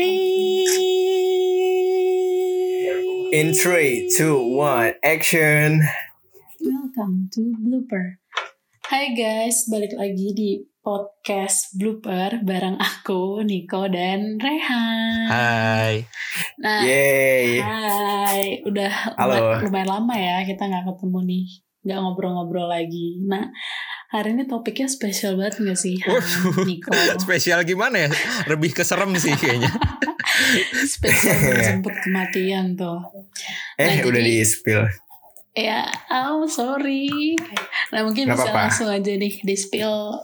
In three, two, one, action. Welcome to Blooper. Hai guys, balik lagi di podcast Blooper bareng aku, Niko dan Rehan. Hai. Nah, Yeay. hai. Udah Halo. lumayan lama ya kita nggak ketemu nih, nggak ngobrol-ngobrol lagi. Nah, hari ini topiknya spesial banget nggak sih, Waduh. Niko? Spesial gimana ya? Lebih keserem sih kayaknya. Spesial menjemput kematian tuh. Eh, Nah, udah jadi- di spill. Ya, oh sorry. Nah mungkin Nggak bisa apa-apa. langsung aja nih di spill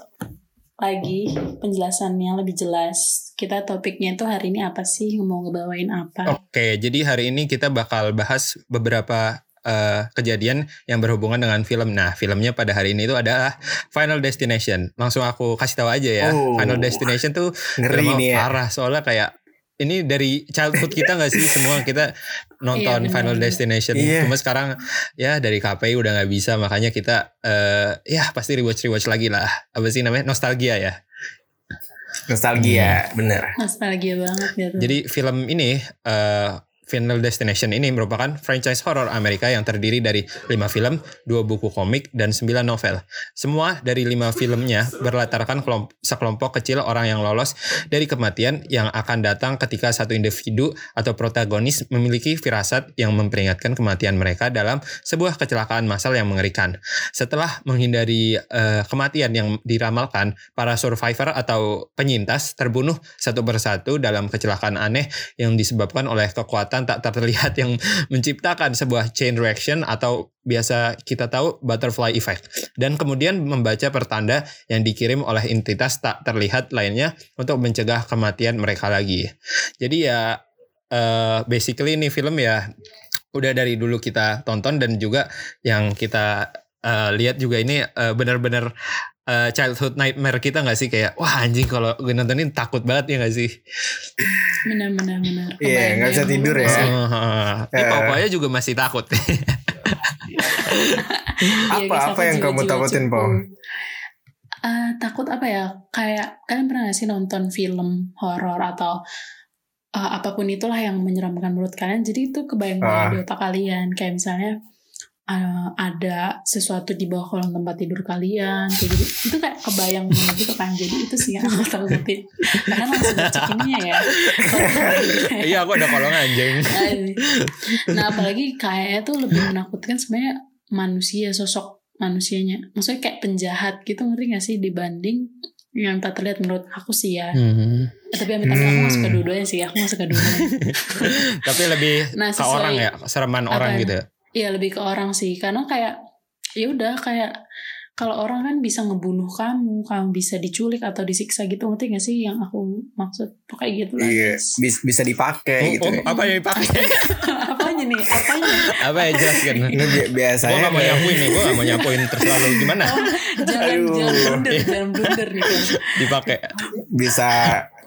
lagi penjelasannya lebih jelas. Kita topiknya itu hari ini apa sih? Mau ngebawain apa? Oke, jadi hari ini kita bakal bahas beberapa eh, kejadian yang berhubungan dengan film. Nah, filmnya pada hari ini itu adalah Final Destination. Langsung aku kasih tahu aja ya. Oh. Final Destination tuh Ngeri film nih ya. parah soalnya kayak ini dari childhood kita nggak sih semua kita nonton Iya, Final. Destination Iya. cuma sekarang ya dari KPI udah nggak bisa makanya kita eh ya pasti rewatch rewatch lagi lah apa sih namanya nostalgia ya Nostalgia, bener. Nostalgia banget gitu. Jadi film ini eh, Final Destination ini merupakan franchise horror Amerika yang terdiri dari 5 film, 2 buku komik, dan 9 novel. Semua dari 5 filmnya berlatarkan kelomp- sekelompok kecil orang yang lolos dari kematian yang akan datang ketika satu individu atau protagonis memiliki firasat yang memperingatkan kematian mereka dalam sebuah kecelakaan massal yang mengerikan. Setelah menghindari eh, kematian yang diramalkan, para survivor atau penyintas terbunuh satu persatu dalam kecelakaan aneh yang disebabkan oleh kekuatan tak terlihat yang menciptakan sebuah chain reaction atau biasa kita tahu butterfly effect dan kemudian membaca pertanda yang dikirim oleh entitas tak terlihat lainnya untuk mencegah kematian mereka lagi. Jadi ya eh, basically ini film ya udah dari dulu kita tonton dan juga yang kita eh, lihat juga ini eh, benar-benar eh, childhood nightmare kita nggak sih kayak wah anjing kalau gue nonton ini takut banget ya nggak sih? benar benar benar. Iya, nggak bisa tidur ya. Sih. Ini Eh. pokoknya juga masih takut. Iya, Apa apa yang kamu takutin. Po? Eh, takut apa ya? Kayak kalian pernah gak sih nonton film horor atau eh, apa pun itulah yang menyeramkan menurut kalian? Jadi itu kebayang banget Ah. di otak kalian. Kayak misalnya eh, ada sesuatu di bawah kolong tempat tidur kalian, kayak gitu. Itu kayak kebayang banget gitu kan. Jadi itu sih yang aku takutin. Karena langsung cek ininya ya. iya aku ada kolong anjing. nah apalagi kayaknya tuh lebih menakutkan sebenarnya manusia sosok manusianya maksudnya kayak penjahat gitu ngerti gak sih dibanding yang tak terlihat menurut aku sih ya Hmm. Eh, tapi amit aku gak suka Hmm. dua-duanya sih aku gak suka dua-duanya Tapi lebih Nah, ke sesuai- orang ya, sereman orang Apa? gitu. ya. Iya lebih ke orang sih karena kayak ya udah kayak kalau orang kan bisa ngebunuh kamu kamu bisa diculik atau disiksa gitu ngerti gak sih yang aku maksud pokoknya gitu lah Iya, bis- bisa dipakai Oh, gitu. oh, ya. apa yang dipakai? apanya nih apanya apa ya jelaskan? Ini bi- gue biasanya gak mau nyapuin nih, gue gak mau nyapuin terserah lu gimana jangan Aduh. jangan blunder jangan blunder nih kan dipakai bisa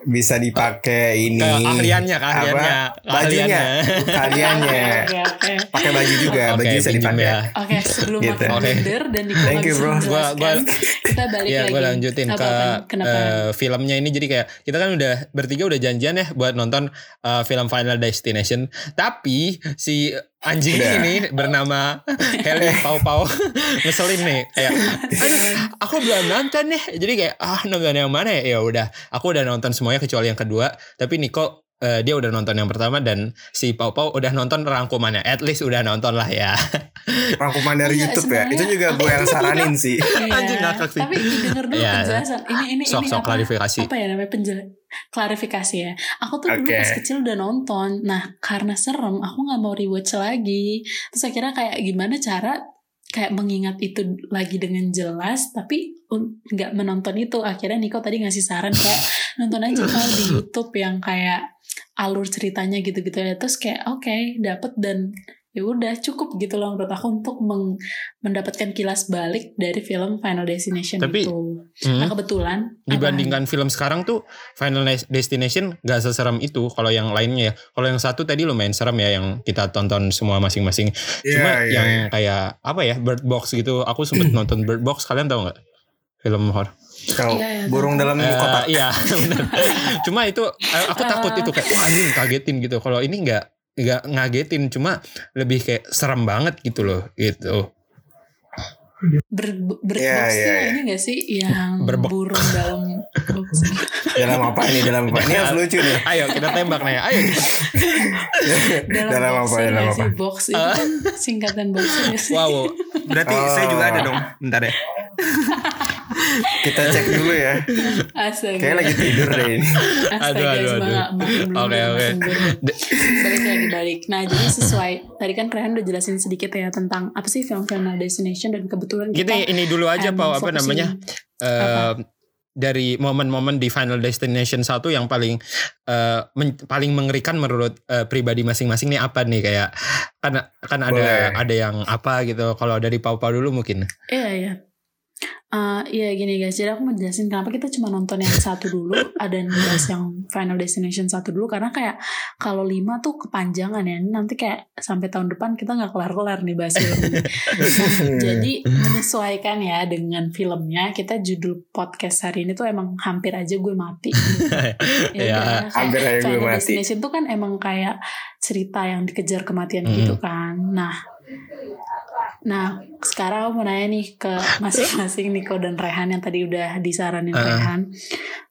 bisa dipakai ini. keahliannya, keahliannya? Bajunya, keahliannya. Oke, oke. Pakai baju juga, Oke, baju bisa dipakai. ya. Oke, sebelum Gitu. makin blunder dan Niko Thank you, bro. Gua- gua- kita balik Iya, lagi. gue lanjutin Apa, ke? Kenapa? eh, filmnya ini. Jadi kayak kita kan udah bertiga udah janjian ya buat nonton eh, film Final Destination. Tapi si anjing Udah. ini bernama Heli Pau Pau ngeselin nih. Kayak, aduh, aku belum nonton nih. Jadi kayak ah nonton yang mana ya? Ya udah, aku udah nonton semuanya kecuali yang kedua. Tapi Niko eh, dia udah nonton yang pertama dan si Pau Pau udah nonton rangkumannya. At least udah nonton lah ya. Rangkuman dari Iya, YouTube ya. Itu juga gue yang saranin sih. Iya, Anjing ngakak sih. Tapi denger dulu Iya. penjelasan. Ini ini Sok ini sok apa? klarifikasi. Apa ya namanya penjel klarifikasi ya. Aku tuh dulu Oke. pas kecil udah nonton. Nah, karena serem, aku nggak mau rewatch lagi. Terus akhirnya kayak gimana cara kayak mengingat itu lagi dengan jelas tapi nggak menonton itu akhirnya Niko tadi ngasih saran kayak nonton aja kalau di YouTube yang kayak alur ceritanya gitu-gitu ya terus kayak oke dapet dan ya udah cukup gitu loh menurut aku untuk meng- mendapatkan kilas balik dari film Final Destination Tapi, itu. Hmm. Nah kebetulan dibandingkan film sekarang tuh Final Destination gak seserem itu kalau yang lainnya ya kalau yang satu tadi lumayan serem ya yang kita tonton semua masing-masing cuma Iya, yang iya. kayak apa ya Bird Box gitu aku sempet nonton Bird Box kalian tahu nggak film horror Kalau Iya, iya, burung dalam Eh, kotak. iya benar. Cuma itu eh, aku takut itu kayak wah anjing kagetin gitu. Kalau ini nggak nggak ngagetin, cuma lebih kayak serem banget gitu loh gitu. Ber, Iya, Box iya, tuh iya. ini gak sih yang Berbok. burung dalam box? Dalam apa ini? Dalam apa? Ini harus lucu nih. Ayo kita tembak nih. Ayo. dalam, Dalam box apa? ya Dalam apa? sih? Box itu kan singkatan box sih. Wow. Berarti Oh. saya juga ada dong. Bentar ya. Kita cek dulu ya. Astaga. Kayak lagi tidur deh ini. Aduh, aduh, aduh. Oke, oke. balik lagi balik. Nah jadi sesuai tadi kan Rehan udah jelasin sedikit ya tentang apa sih film Final Destination dan kebetulan Kita kita, ini dulu aja Pak apa namanya? Eh dari momen-momen di Final Destination 1 yang paling eh, men- paling mengerikan menurut eh, pribadi masing-masing nih apa nih kayak kan kan ada Boleh. ada yang apa gitu. Kalau dari Pau Pau dulu mungkin. Iya iya. Eh, iya gini guys, jadi aku mau jelasin kenapa kita cuma nonton yang satu dulu, ada yang bahas yang Final Destination satu dulu karena kayak kalau lima tuh kepanjangan ya, nanti kayak sampai tahun depan kita nggak kelar-kelar nih bahas film ini. Nah, jadi menyesuaikan ya dengan filmnya, kita judul podcast hari ini tuh emang hampir aja gue mati. Gitu. Ya, kayak hampir aja gue Final mati. Destination tuh kan emang kayak cerita yang dikejar kematian Hmm. gitu kan. Nah, nah sekarang aku mau nanya nih ke masing-masing Niko dan Rehan yang tadi udah disaranin Uh. Rehan.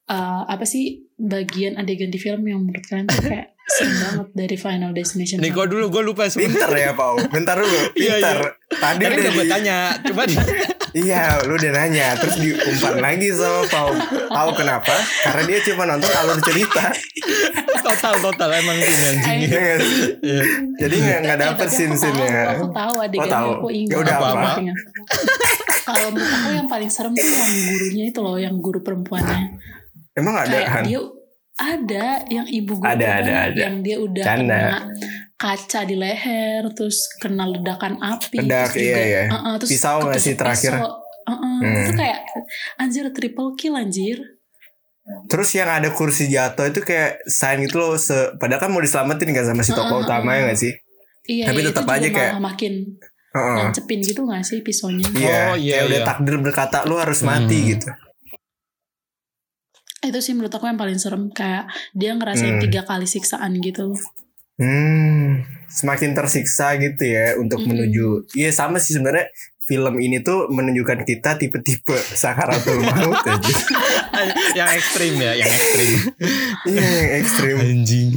Eh, apa sih bagian adegan di film yang menurut kalian tuh kayak banget dari Final Destination? Niko satu? dulu gue lupa sebenarnya. Pinter ya Pau. Bentar dulu. Iya, Pinter. Tadi Tadi udah gue tanya, coba Iya, lu udah nanya. Terus diumpan lagi sama Pau. Tahu kenapa? Karena dia cuma nonton alur cerita. total total emang. Iya sih? Iya. Jadi nggak dapet aku scene-scene-nya. tahu, Aku tahu adegannya, tahu. aku ingat. Ya udah, apa? ingat. Kalau menurut aku yang paling serem tuh yang gurunya itu loh, yang guru perempuannya. Emang ada kayak Han? dia ada yang ibu guru Ada, ada, ada. yang dia udah Canda. kena kaca di leher terus kena ledakan api Ledak, terus iya, iya. uh-uh, terus Pisau nggak sih terakhir? pisau. Uh-uh, Hmm. itu kayak anjir triple kill anjir Terus yang ada kursi jatuh itu kayak sign gitu loh. Se padahal kan mau diselamatin kan sama si tokoh Uh-uh, utama ya nggak sih? iya Tapi iya, tetap itu juga aja kayak- makin Heeh. nancepin gitu gak sih pisaunya Iya, Oh, iya, kayak udah iya. takdir berkata lu harus mati Hmm. gitu. Itu sih menurut aku yang paling serem kayak dia ngerasain Hmm. tiga kali siksaan gitu Hmm, semakin tersiksa gitu ya untuk Mm-mm. menuju. Iya sama sih sebenarnya film ini tuh menunjukkan kita tipe-tipe sakaratul maut aja. yang ekstrim ya, yang ekstrim. Iya yang ekstrim. Anjing.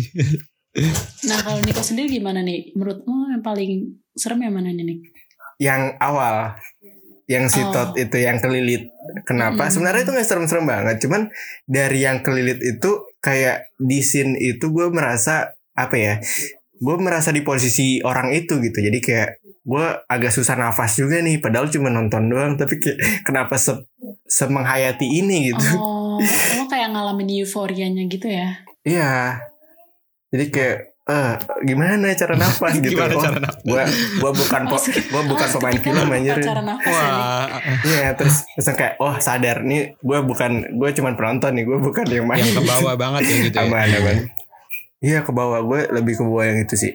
nah kalau Niko sendiri gimana nih menurutmu yang paling serem yang mana nih Nik? Yang awal, yang si Oh. Tot itu yang kelilit. Kenapa? Mm. Sebenarnya itu nggak serem-serem banget. Cuman dari yang kelilit itu kayak di scene itu gue merasa apa ya? Gue merasa di posisi orang itu gitu. Jadi kayak gue agak susah nafas juga nih. Padahal cuma nonton doang. Tapi kayak kenapa se semenghayati ini gitu? oh lo kayak ngalamin euforianya gitu ya Iya. Jadi kayak eh gimana cara nafas gitu. Gimana Oh, cara nafas? Gua gua bukan po, gua bukan pemain film anjir. ya. Wah, Iya, terus terus kayak oh sadar nih gua bukan gua cuman penonton nih, gua bukan yang main. yang ke bawah banget ya gitu ya. Aman, aman. Iya ke bawah gue lebih ke bawah yang itu sih.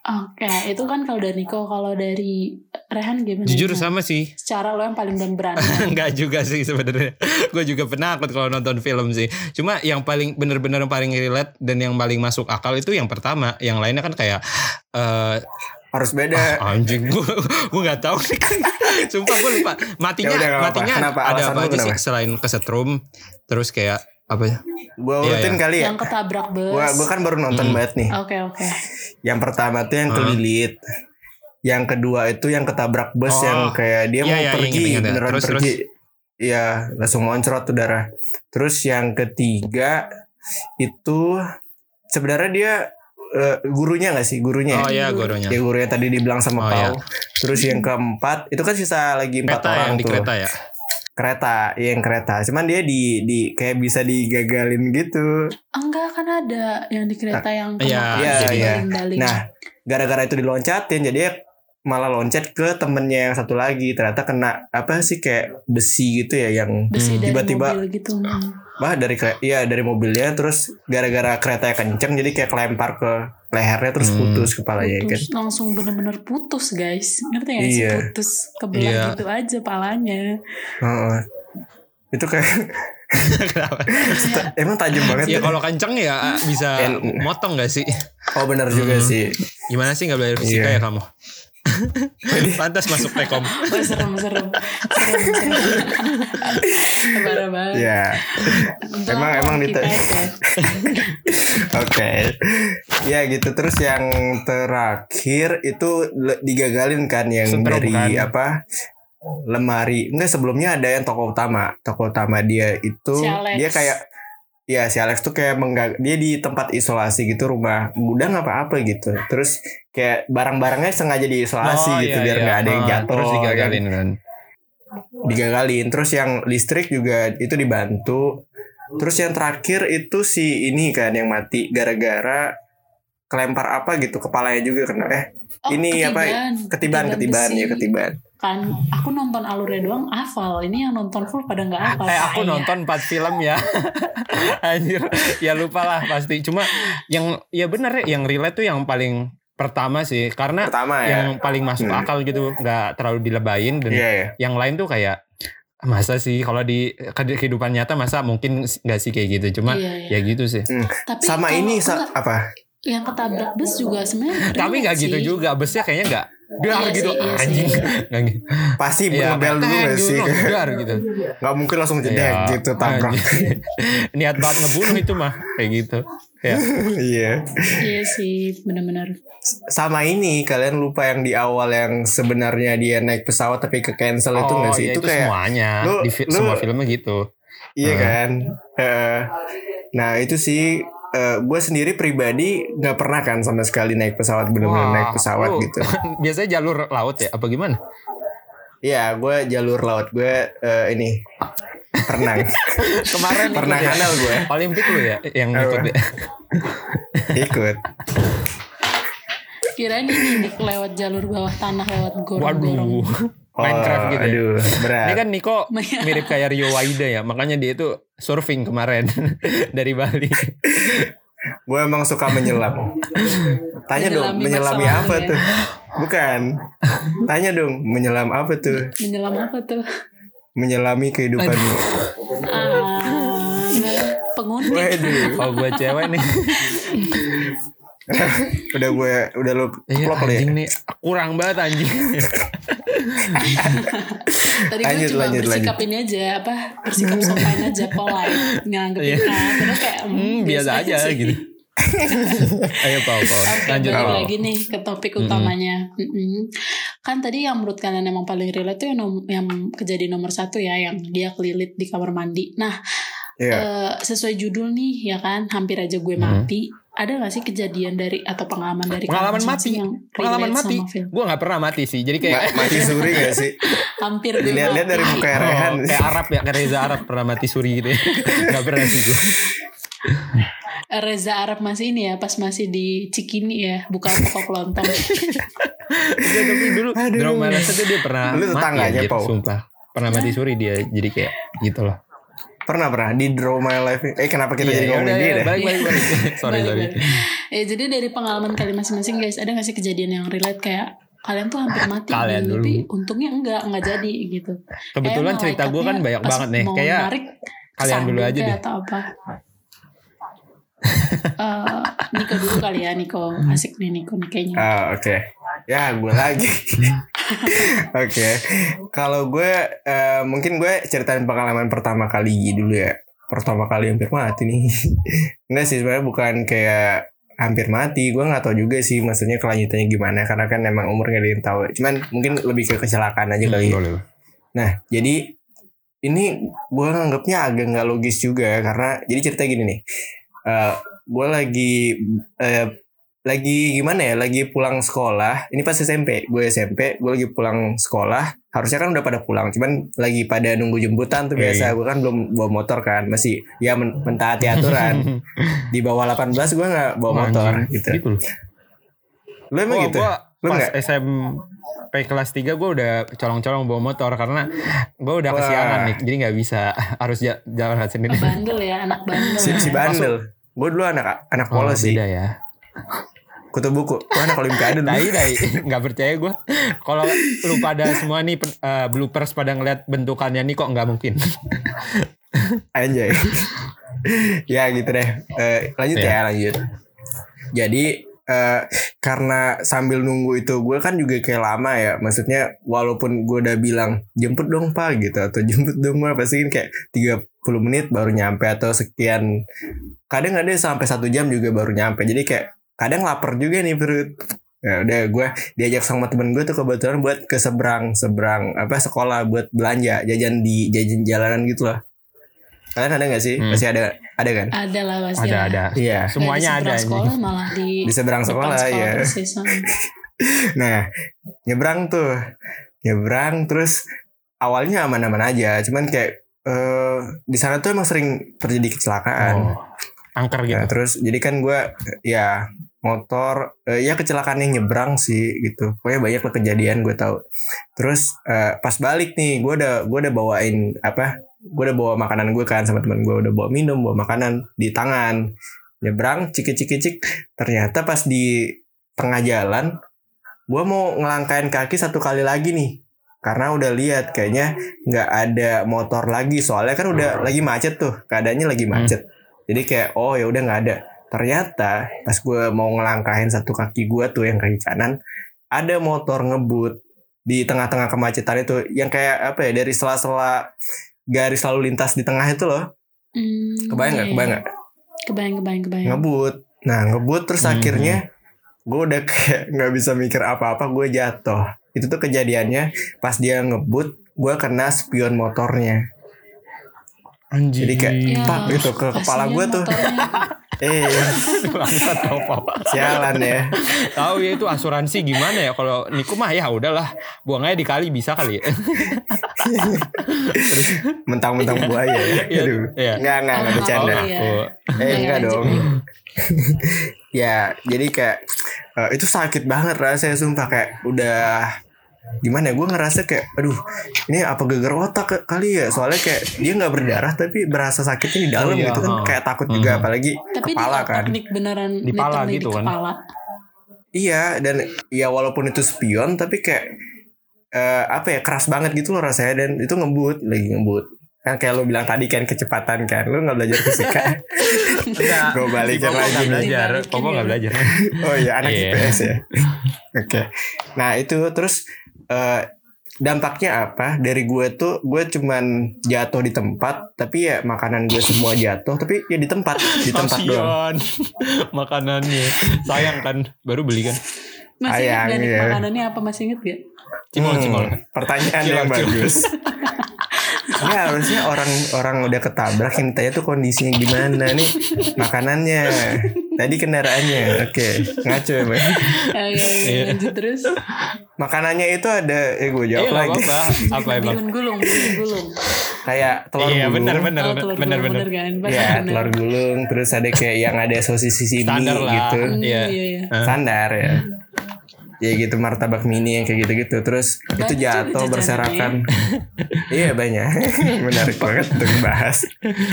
Oke, itu kan kalau dari Niko, kalau dari Rehan gimana? Jujur sama sih. Secara lo yang paling dan berani. Enggak juga sih sebenarnya. Gue juga penakut kalau nonton film sih. Cuma yang paling bener-bener paling relate dan yang paling masuk akal itu yang pertama. Yang lainnya kan kayak eh Harus beda. anjing gue gue nggak tahu nih. Sumpah gue lupa. Matinya Ya udah, nggak apa-apa. matinya Kenapa? ada Alasan apa aja sih selain kesetrum terus kayak apa ya? Gue Iya, urutin iya. kali ya. yang ketabrak bus. Gua gua kan baru nonton Hmm. banget nih. Oke oke. Yang pertama tuh yang Hmm. kelilit. Yang kedua itu yang ketabrak bus Oh. yang kayak dia Iya, mau iya, pergi ingat, ingat. beneran Terus, pergi. Iya, langsung ngoncrot tuh darah. Terus yang ketiga itu sebenarnya dia eh, gurunya gak sih gurunya? Oh ya? iya gurunya. Ya gurunya tadi dibilang sama Oh, Pau. iya. Terus yang keempat itu kan sisa lagi empat Kereta orang yang di tuh. kereta ya. Kereta, iya yang kereta. Cuman dia di di kayak bisa digagalin gitu. Enggak kan ada yang di kereta yang kena iya, iya, iya. Nah, gara-gara itu diloncatin jadi malah loncat ke temennya yang satu lagi ternyata kena apa sih kayak besi gitu ya yang besi dari Tiba-tiba- mobil gitu. bah dari iya dari mobilnya terus gara-gara keretanya kenceng jadi kayak kelempar ke lehernya terus Hmm. putus kepalanya kan Putus, langsung bener-bener putus guys. Ngerti gak sih Iya. putus kebelah Iya. gitu aja palanya. Heeh. Itu kayak Kenapa? emang tajam banget. Ya tuh. kalau kenceng ya bisa motong gak sih? Oh benar juga Hmm. sih. Gimana sih nggak belajar fisika Iya. ya kamu? Pantas masuk Tekom. Wah, serem serem serem serem parah banget Ya. Emang- emang anak dita- IPS ya. Oke. Ya gitu terus yang terakhir itu digagalin kan yang Setrum dari kan? apa? Lemari. Enggak sebelumnya ada yang tokoh utama. Tokoh utama dia itu Si Alex. dia kayak Ya si Alex tuh kayak menggag dia di tempat isolasi gitu rumah gudang apa apa gitu. Terus kayak barang-barangnya sengaja diisolasi gitu iya, biar iya. nggak ada yang Ah, jatuh. Terus kan. digagalin kan. digagalin terus yang listrik juga itu dibantu terus yang terakhir itu si ini kan yang mati gara-gara kelempar apa gitu kepalanya juga kena eh Oh, Ini apa, ketiban ketiban besi. ya ketiban kan. Aku nonton alurnya doang hafal. Ini yang nonton full pada nggak hafal. Eh aku nonton 4 film ya. Anjir, ya lupa lah pasti. Cuma yang ya bener ya yang relate tuh yang paling pertama sih. Karena pertama ya? yang paling masuk Hmm. akal gitu, nggak terlalu dilebayin. Dan iya ya yang lain tuh kayak masa sih? Kalau di kehidupan nyata masa mungkin nggak sih kayak gitu. Cuma Iya, iya. ya gitu sih. Tapi sama ini sa- apa? yang ketabrak bus juga sebenarnya tapi nggak gitu juga. Busnya kayaknya nggak dar Iya gitu. sih, iya sih. anjing. Gitu. Pasti Iya, ngebel dulu gak "Teng," sih. gitu, dar gitu. Nggak mungkin langsung jedek Iya, gitu tabrak. Niat banget ngebunuh itu mah kayak gitu. Ya iya. Iya sih benar-benar. Sama ini kalian lupa yang di awal yang sebenarnya dia naik pesawat tapi ke cancel itu nggak sih? iya, itu, kayak semuanya. lu- di fi- lu- semua filmnya gitu. Iya Hmm. kan. Eh, nah itu sih gue sendiri pribadi nggak pernah kan sama sekali naik pesawat bener-bener Wah, naik pesawat lu- gitu. biasanya jalur laut ya apa gimana Iya, gue jalur laut gue eh, ini renang. kemarin pernah ya? gue Olimpik lu ya yang Apa? ikut ya ikut. kirain ini nih, lewat jalur bawah tanah lewat gorong-gorong waduh Minecraft gitu ya Oh, Aduh, berat. Ini kan Niko mirip kayak Rio Waida ya, makanya dia itu surfing kemarin dari Bali. Gue emang suka menyelam. Tanya dong, Menyelami apa ya. tuh? Bukan. Tanya dong, menyelam apa tuh? menyelam apa tuh Menyelami kehidupan. ah penguntit Waduh. Kalau gue cewek nih, udah gue udah lu iya vlog kali ya. nih kurang banget anjing. Tadi gue Lanjut, cuma lanjut, bersikap ini aja apa bersikap sopan aja polite nganggepin Iya. ah terus kayak Hmm, biasa aja sih. gitu. Ayo Pau, Pau. Oke, Lanjut balik Pau. lagi nih ke topik Mm-mm. utamanya. Mm-mm. Kan tadi yang menurut kalian emang paling relate tuh yang, nom- yang kejadian nomor satu ya, yang dia kelilit di kamar mandi. Nah, Iya. eh, sesuai judul nih ya kan, hampir aja gue Hmm. mati. Ada gak sih kejadian dari atau pengalaman dari Pengalaman mati. yang Pengalaman mati. Gue gak pernah mati sih. Jadi kayak Ma- mati suri gak sih? Hampir Dilihat-lihat mati. dari muka Rehan. Oh, kayak Arab ya, kayak Reza Arab pernah mati suri gitu ya. gak pernah sih gue. Reza Arab masih ini ya, pas masih di Cikini ya, bukan toko kelontong. Iya, tapi dulu Aduh. drama Rasa tuh dia pernah Lu mati tetangganya, anjir, Pau. Sumpah. Pernah mati suri dia. Jadi kayak gitu loh. Pernah pernah di Draw My Life. Eh kenapa kita jadi Iya, ngomongin udah, dia ya, dah? Balik, balik, balik. sorry, sorry. Eh jadi dari pengalaman kalian masing-masing guys, ada gak sih kejadian yang relate kayak kalian tuh hampir mati Kalian dulu. tapi untungnya enggak enggak jadi gitu. Kebetulan Kayak cerita gue kan banyak banget nih. Kayak narik, kalian dulu aja deh. Atau apa? Eh, Niko dulu kali ya Niko asik nih Niko nih kayaknya. Ah, oke. Ya, gue lagi. Oke. Kalau gue eh, mungkin gue ceritain pengalaman pertama kali dulu ya. Pertama kali hampir mati nih. Enggak sih sebenarnya bukan kayak hampir mati. Gue nggak tahu juga sih maksudnya kelanjutannya gimana karena kan emang umur nggak ada yang tahu. Cuman mungkin lebih ke kecelakaan aja kali. ya. Boleh. Nah, jadi ini gue nganggapnya agak nggak logis juga karena jadi cerita gini nih. Eh gue lagi eh, lagi gimana ya? Lagi pulang sekolah. Ini pas SMP. Gue SMP. Gue lagi pulang sekolah. Harusnya kan udah pada pulang. Cuman lagi pada nunggu jemputan tuh Iya, biasa. iya. Gue kan belum bawa motor kan. Masih ya men- mentaati aturan. Di bawah 18 gue nggak bawa motor gitu. Gitu loh. Lu emang Oh, gitu? gua Lu pas nggak? SMP kelas 3 gue udah colong-colong bawa motor karena gue udah Wah. kesiangan nih. Jadi nggak bisa harus ja- jalan sendiri. Bandel ya anak bandel. Si, si ya. bandel. Gue dulu anak anak Oh, polos sih. beda ya. Kutu buku mana kalau olimpiade dulu Tai tai nggak percaya gue. Kalau lu pada semua nih eh, bloopers pada ngeliat bentukannya nih kok nggak mungkin. Anjay. ya gitu deh. Eh, lanjut Iya. ya lanjut. Jadi eh, karena sambil nunggu itu gue kan juga kayak lama ya. Maksudnya walaupun gue udah bilang jemput dong pak gitu atau jemput dong pak pasti kan kayak 30 menit baru nyampe atau sekian. Kadang ada sampai satu jam juga baru nyampe. Jadi kayak kadang lapar juga nih perut. Ya udah gue diajak sama temen gue tuh kebetulan buat ke seberang seberang apa sekolah buat belanja jajan di jajan jalanan gitu lah. Kalian ada gak sih? Hmm. Masih ada ada kan? Ada lah pasti. ada ada. Iya. Nggak Semuanya di ada. seberang ini. sekolah malah di Di seberang depan sekolah, ya. persis. Nah, nyebrang tuh. Nyebrang terus awalnya aman-aman aja, cuman kayak eh di sana tuh emang sering terjadi kecelakaan. Oh, angker gitu. Nah, terus jadi kan gue ya motor eh, ya kecelakaan yang nyebrang sih gitu. Pokoknya banyak lah kejadian gue tahu. Terus eh, pas balik nih gue udah gue udah bawain apa? Gue udah bawa makanan gue kan sama teman gue udah bawa minum, bawa makanan di tangan. Nyebrang cik cik cik ternyata pas di tengah jalan gue mau ngelangkain kaki satu kali lagi nih karena udah lihat kayaknya nggak ada motor lagi soalnya kan udah lagi macet tuh keadaannya lagi macet jadi kayak oh ya udah nggak ada. Ternyata pas gue mau ngelangkahin satu kaki gue tuh yang kaki kanan ada motor ngebut di tengah-tengah kemacetan itu. Yang kayak apa ya dari sela-sela garis lalu lintas di tengah itu loh. Hmm, kebayang nggak? iya, kebayang nggak? Kebayang, kebayang, kebayang. ngebut. Nah ngebut terus Hmm. akhirnya gue udah kayak nggak bisa mikir apa-apa gue jatuh. Itu tuh kejadiannya pas dia ngebut gue kena spion motornya Anjir. Jadi kayak, Ya, Pak, gitu, ke kepala gua tuh. eh Bangsat apa sialan ya. Tahu ya itu asuransi gimana ya? Kalau niku mah ya udahlah. Buang aja dikali bisa kali. Ya. mentang-mentang buaya ya. Iya, aduh. Iya. nggak nggak nggak Oh, bercanda. oh, iya. Oh. eh Iya, enggak lanjut, dong. ya jadi kayak eh, itu sakit banget rasanya sumpah. Kayak udah gimana ya gue ngerasa kayak aduh ini apa geger otak ke- kali ya soalnya kayak dia nggak berdarah tapi berasa sakitnya di dalam Oh, iya, gitu kan ha. kayak takut juga Mhm. apalagi Tapi kepala kan teknik beneran Di pala gitu di kan. kepala. iya dan ya walaupun itu spion tapi kayak eh, apa ya keras banget gitu loh rasanya dan itu ngebut lagi ngebut kan kayak lo bilang tadi kan kecepatan kan lo nggak belajar fisika Enggak. gue balikin Popo lagi nggak nih belajar. Popo nggak belajar. Oh iya anak Iya. IPS ya. Oke. Nah itu terus eh, dampaknya apa? Dari gue tuh gue cuman jatuh di tempat, tapi ya makanan gue semua jatuh, tapi ya di tempat, di tempat doang. Makanannya. Sayang kan baru beli kan. Masih Ayang, ingat iya. makanannya apa masih inget gak? Cimol Hmm, cimol. Pertanyaan Cilok, yang bagus. Ini harusnya orang orang udah ketabrak yang ditanya tuh kondisinya gimana nih makanannya tadi kendaraannya oke ngaco ya Bang. Oke, Iya. lanjut terus. makanannya itu ada eh gue Iya jawab nggak lagi apa-apa. Apa emang? Bihun gulung, bihun gulung. kayak telur Iya gulung benar benar oh, telur benar. bener kan? Ya bener. telur gulung terus ada kayak yang ada sosis sisi Standar lah. gitu. Hmm, Iya. iya, iya. Standar ya. Ya gitu martabak mini yang kayak gitu-gitu terus Banyak itu jatuh berserakan. iya banyak. Menarik banget untuk dibahas.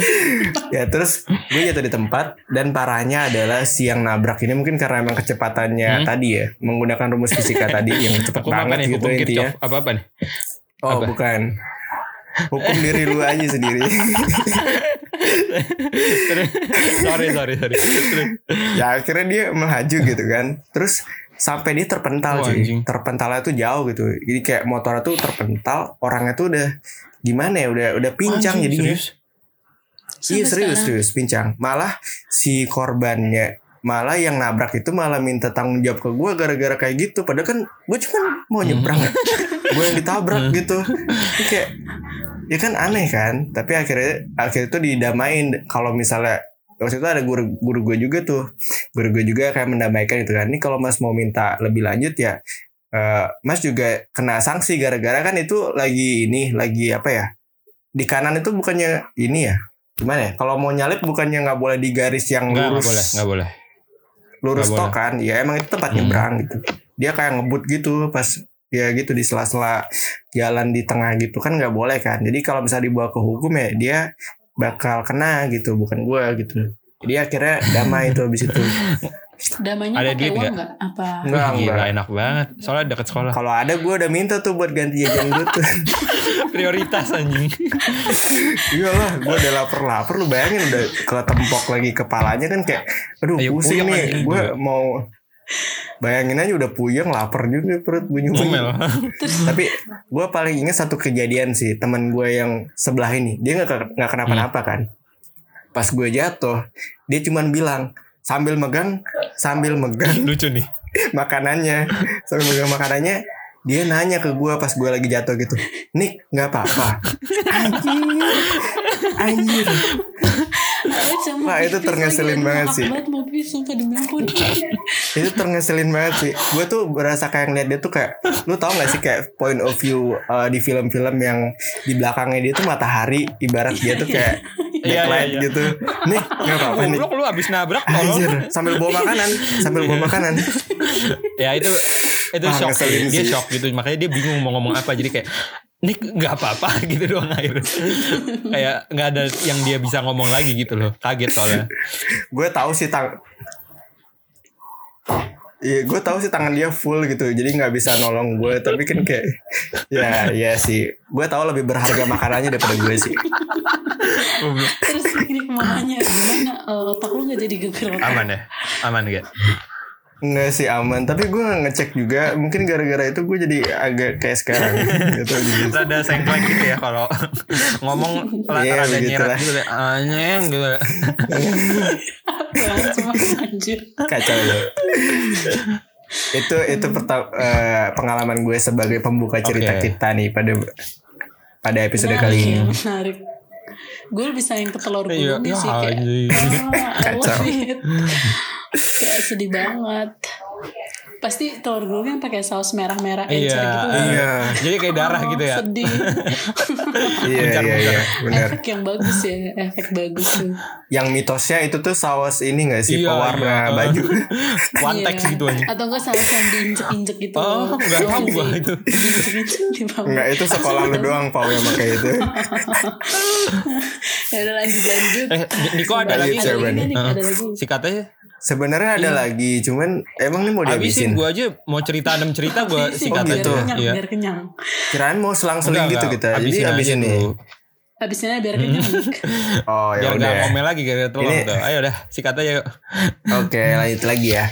ya terus gue jatuh di tempat dan parahnya adalah si yang nabrak ini mungkin karena emang Hmm? kecepatannya tadi ya menggunakan rumus fisika tadi yang apa banget nih? gitu Hukum intinya. Apa apa nih? Oh Apa? bukan. Hukum diri lu aja sendiri. sorry sorry sorry. Ya akhirnya dia melaju gitu kan terus sampai dia terpental Oh, cuy. terpentalnya tuh jauh gitu. Jadi kayak motornya tuh terpental orangnya tuh udah gimana ya? Udah udah pincang Anjing, jadinya. serius? iya serius sekarang. serius pincang. Malah si korbannya malah yang nabrak itu malah minta tanggung jawab ke gue gara-gara kayak gitu. Padahal kan gue cuma mau nyebrang. Ya gue yang ditabrak gitu. Ini kayak ya kan aneh kan? Tapi akhirnya akhirnya itu didamain. Kalau misalnya waktu itu ada guru guru gue juga tuh. Guru gue juga kayak mendamaikan itu kan ini kalau mas mau minta lebih lanjut ya eh, mas juga kena sanksi gara-gara kan itu lagi ini lagi apa ya di kanan itu bukannya ini ya gimana ya kalau mau nyalip bukannya nggak boleh di garis yang lurus boleh, enggak boleh. lurus Nggak tok kan? Ya emang itu tempat Hmm. nyebrang gitu. Dia kayak ngebut gitu pas ya gitu di sela-sela jalan di tengah gitu kan nggak boleh kan. Jadi kalau misalnya dibawa ke hukum ya dia bakal kena gitu bukan gua gitu Jadi akhirnya damai itu habis itu. Damainya Ada duit nggak? nggak? Apa? Enggak, Gila enggak. enak banget. Soalnya deket sekolah. Kalau ada gue udah minta tuh buat ganti jajan gue tuh. Prioritas anjing. Iya lah, gue udah lapar-lapar lu bayangin udah ketempok lagi kepalanya kan kayak aduh Ayo, pusing nih. Gue juga. mau bayangin aja udah puyeng lapar juga perut bunyi Ngomel. Tapi gue paling ingat satu kejadian sih teman gue yang sebelah ini. Dia nggak nggak kenapa-napa kan. Pas gue jatuh dia cuman bilang sambil megang sambil megang. Lucu nih. makanannya. Sambil megang makanannya dia nanya ke gue pas gue lagi jatuh gitu Nik nggak apa-apa. Anjir. Anjir Alex sama Wah, itu pipis terngeselin banget sih. itu terngeselin banget sih gue tuh berasa kayak ngeliat dia tuh kayak lu tau gak sih kayak point of view uh, di film-film yang di belakangnya dia tuh matahari ibarat dia tuh kayak Iya, backlight iya, iya. gitu nih nggak apa-apa nih lu abis nabrak tolong. anjir sambil bawa makanan sambil bawa makanan ya itu itu Ah, shock ngeselin sih. dia shock gitu makanya dia bingung mau ngomong apa jadi kayak Nik nggak apa-apa gitu doang akhirnya kayak nggak ada yang dia bisa ngomong lagi gitu loh. Kaget soalnya. Gue tahu sih tang Iya, gue tahu sih tangan dia full gitu, jadi nggak bisa nolong gue. Tapi kan kayak, ya, ya sih. Gue tahu lebih berharga makanannya daripada gue sih. Terus ini mamanya gimana? Eh, otak lu gak jadi geger aman ya? Aman gak Enggak sih aman, tapi gue nggak ngecek juga. Mungkin gara-gara itu gue jadi agak kayak sekarang. gitu, gitu. ada sengklek gitu ya kalau ngomong lah Iya, ada begitu nyirat lah. gitu deh anjing gitu anjir. Kacau loh. itu itu perta- eh, pengalaman gue sebagai pembuka cerita Oke. kita nih pada pada episode Menarik kali ya, ini. Menarik. Gue lebih sayang ke telur Iya, gulungnya ya sih kayak. Ah, I Kacau. love it. kayak sedih banget. Pasti telur gulung yang pakai saus merah-merah Iya, encer gitu. kan. Iya, jadi kayak darah Oh, gitu ya Sedih. iya, iya, iya, benar. efek yang bagus ya, efek bagus tuh. Yang mitosnya itu tuh saus ini gak sih Iya, pewarna iya. baju? one text Iya. gitu aja Atau enggak saus yang diinjek-injek gitu. Oh, nggak tahu gua itu. Enggak, itu sekolah lu doang Pau yang pakai itu. Ya udah lanjut lanjut. eh Niko ada Lanjut, lagi Ada lagi Bani. nih, Heeh. Sebenarnya ada lagi, cuman emang ini mau Habisin dihabisin. gue aja mau cerita enam cerita gue Habisin, sikat Oh, biar gitu. aja. kenyang, Iya. biar kenyang. Kirain mau selang-seling Enggak, gitu enggak. kita. Jadi Habisin aja habisin nih. dulu. Habisnya biar kenyang. Oh ya Biar udah. ngomel lagi kayak telur Ini- tuh. Ayo dah sikat aja yuk. Oke, lanjut lagi ya.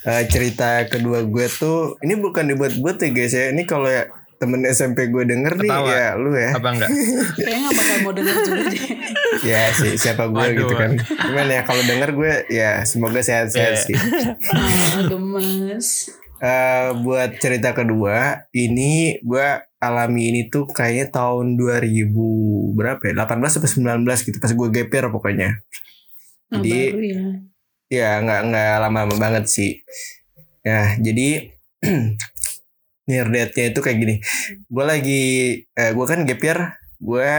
Eh, cerita kedua gue tuh ini bukan dibuat-buat ya guys ya. Ini kalau ya temen SMP gue denger nih Ketawa. ya lu ya. Apa enggak? Kayaknya gak bakal mau denger juga deh. Ya sih siapa gue Waduh. gitu kan. Cuman ya kalau denger gue ya semoga sehat-sehat Iya. sih. Ah, gemes. Eh buat cerita kedua ini gue alami ini tuh kayaknya tahun 2000 berapa ya 18 sampai 19 gitu pas gue gapir pokoknya Oh, Jadi- baru ya. ya nggak nggak lama-lama banget sih ya jadi nirdetnya itu kayak gini gue lagi eh, gue kan gapir gue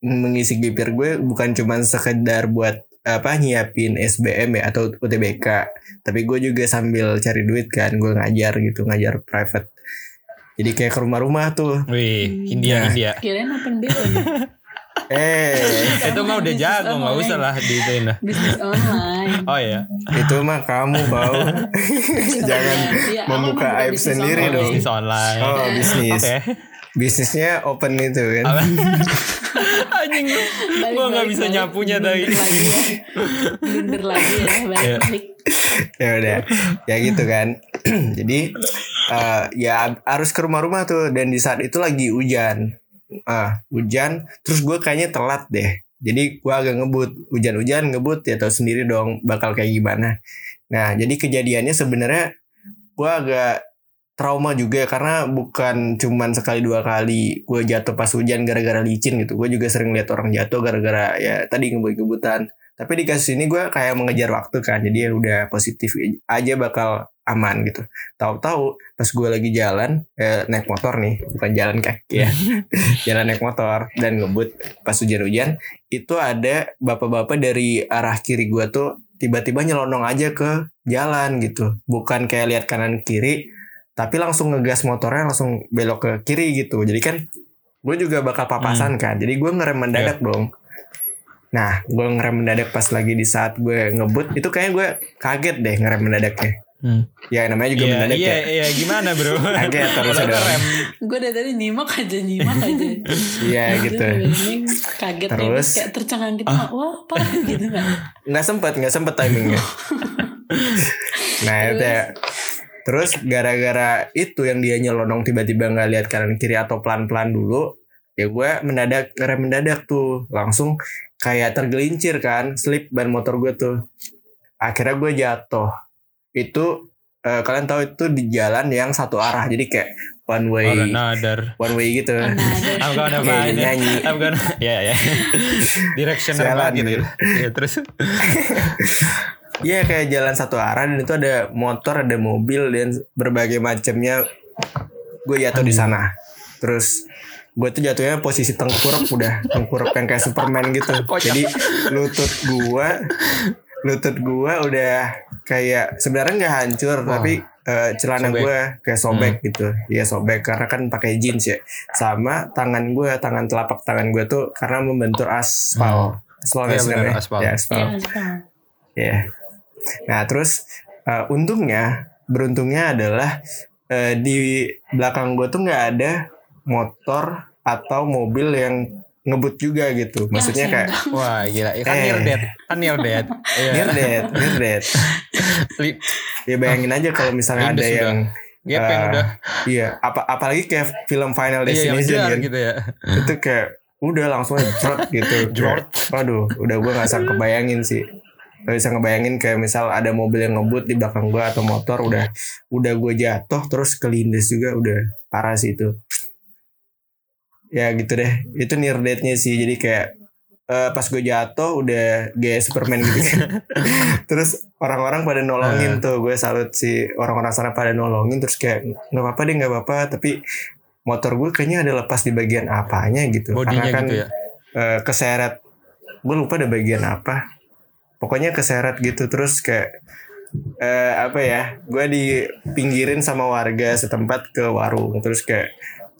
mengisi gapir gue bukan cuman sekedar buat apa nyiapin SBM ya atau UTBK tapi gue juga sambil cari duit kan gue ngajar gitu ngajar private jadi kayak ke rumah-rumah tuh Wih, India Ya. India. Kirain open BO nih. eh Itu mah udah jago nggak usah lah diituin lah. Bisnis online. Oh iya. itu mah kamu bau jangan aku membuka aib sendiri online. dong Bisnis online. oh bisnis Oke. bisnisnya open itu kan? Anjing lu. Gua nggak balik, bisa balik. nyapunya tadi. lagi ya. Blunder lagi ya. Iya. Balik, balik. ya udah ya gitu kan jadi eh, ya harus ke rumah-rumah tuh dan di saat itu lagi hujan ah hujan. Terus gue kayaknya telat deh. Jadi gue agak ngebut. Hujan-hujan ngebut ya tau sendiri dong bakal kayak gimana. Nah jadi kejadiannya sebenarnya gue agak trauma juga karena bukan cuman sekali dua kali gue jatuh pas hujan gara-gara licin gitu. Gue juga sering lihat orang jatuh gara-gara ya tadi ngebut-ngebutan. Tapi di kasus ini gue kayak mengejar waktu kan jadi ya udah positif aja bakal aman gitu. Tahu-tahu pas gue lagi jalan eh, naik motor nih bukan jalan kaki ya. Jalan naik motor dan ngebut pas hujan-hujan itu ada bapak-bapak dari arah kiri gue tuh tiba-tiba nyelonong aja ke jalan gitu. Bukan kayak lihat kanan kiri tapi langsung ngegas motornya langsung belok ke kiri gitu. Jadi kan gue juga bakal papasan kan jadi gue ngerem mendadak dong. Nah, gue ngerem mendadak pas lagi di saat gue ngebut itu kayaknya gue kaget deh ngerem mendadaknya. Hmm. Ya namanya juga Iya, mendadak iya, ya. iya, gimana bro? Kaget terus rem. Gue dari tadi nyimak aja nyimak aja. Iya gitu. Kaget Terus? terus kayak tercengang gitu. Ah. Wah parah gitu kan. Nggak sempet, nggak sempet timingnya. nah itu ya. Terus gara-gara itu yang dia nyelonong tiba-tiba nggak lihat kanan kiri atau pelan-pelan dulu, ya gue mendadak ngerem mendadak tuh langsung kayak tergelincir kan, slip ban motor gue tuh. Akhirnya gue jatuh. Itu eh, kalian tahu itu di jalan yang satu arah, jadi kayak one way, Oh, another. one way gitu. I'm gonna find it. nyanyi. I'm gonna, ya ya. Jalan banget gitu. gitu. Ya, terus. Iya kayak jalan satu arah dan itu ada motor, ada mobil dan berbagai macamnya. Gue jatuh di sana. Terus gue tuh jatuhnya posisi tengkurap udah tengkurap yang kayak Superman gitu. Jadi lutut gue, lutut gue udah kayak sebenarnya nggak hancur Wah. tapi eh, celana gue kayak sobek gitu. Iya sobek karena kan pakai jeans ya. Sama tangan gue, tangan telapak tangan gue tuh karena membentur aspal. Aspal Iya, namanya? aspal. Ya, aspal. Iya, sekarang. Ya. Nah, terus eh, untungnya, beruntungnya adalah eh, di belakang gue tuh nggak ada motor atau mobil yang ngebut juga gitu. Maksudnya Ya, kayak Wah gila. Kan Eh. near dead. Kan near dead. Iya. near dead, near dead. Ya bayangin aja kalau misalnya Lindes ada udah. yang Gap yang eh, udah. iya, apa apalagi kayak film Final Iya Destination jar kan. gitu ya. Itu kayak udah langsung jrot gitu. Jrot. Waduh, udah gue nggak bisa kebayangin sih. Gak bisa ngebayangin kayak misal ada mobil yang ngebut di belakang gue atau motor udah udah gue jatuh terus kelindes juga udah parah sih itu. Ya gitu deh. Itu near death-nya sih. Jadi kayak eh, pas gue jatuh udah gaya Superman gitu kan. terus orang-orang pada nolongin tuh. Gue salut sih orang-orang sana pada nolongin terus kayak nggak apa-apa deh nggak apa-apa tapi motor gue kayaknya ada lepas di bagian apanya gitu. Bodinya Karena kan gitu ya. eh, keseret gue lupa ada bagian apa pokoknya keseret gitu terus kayak eh, apa ya gue dipinggirin sama warga setempat ke warung terus kayak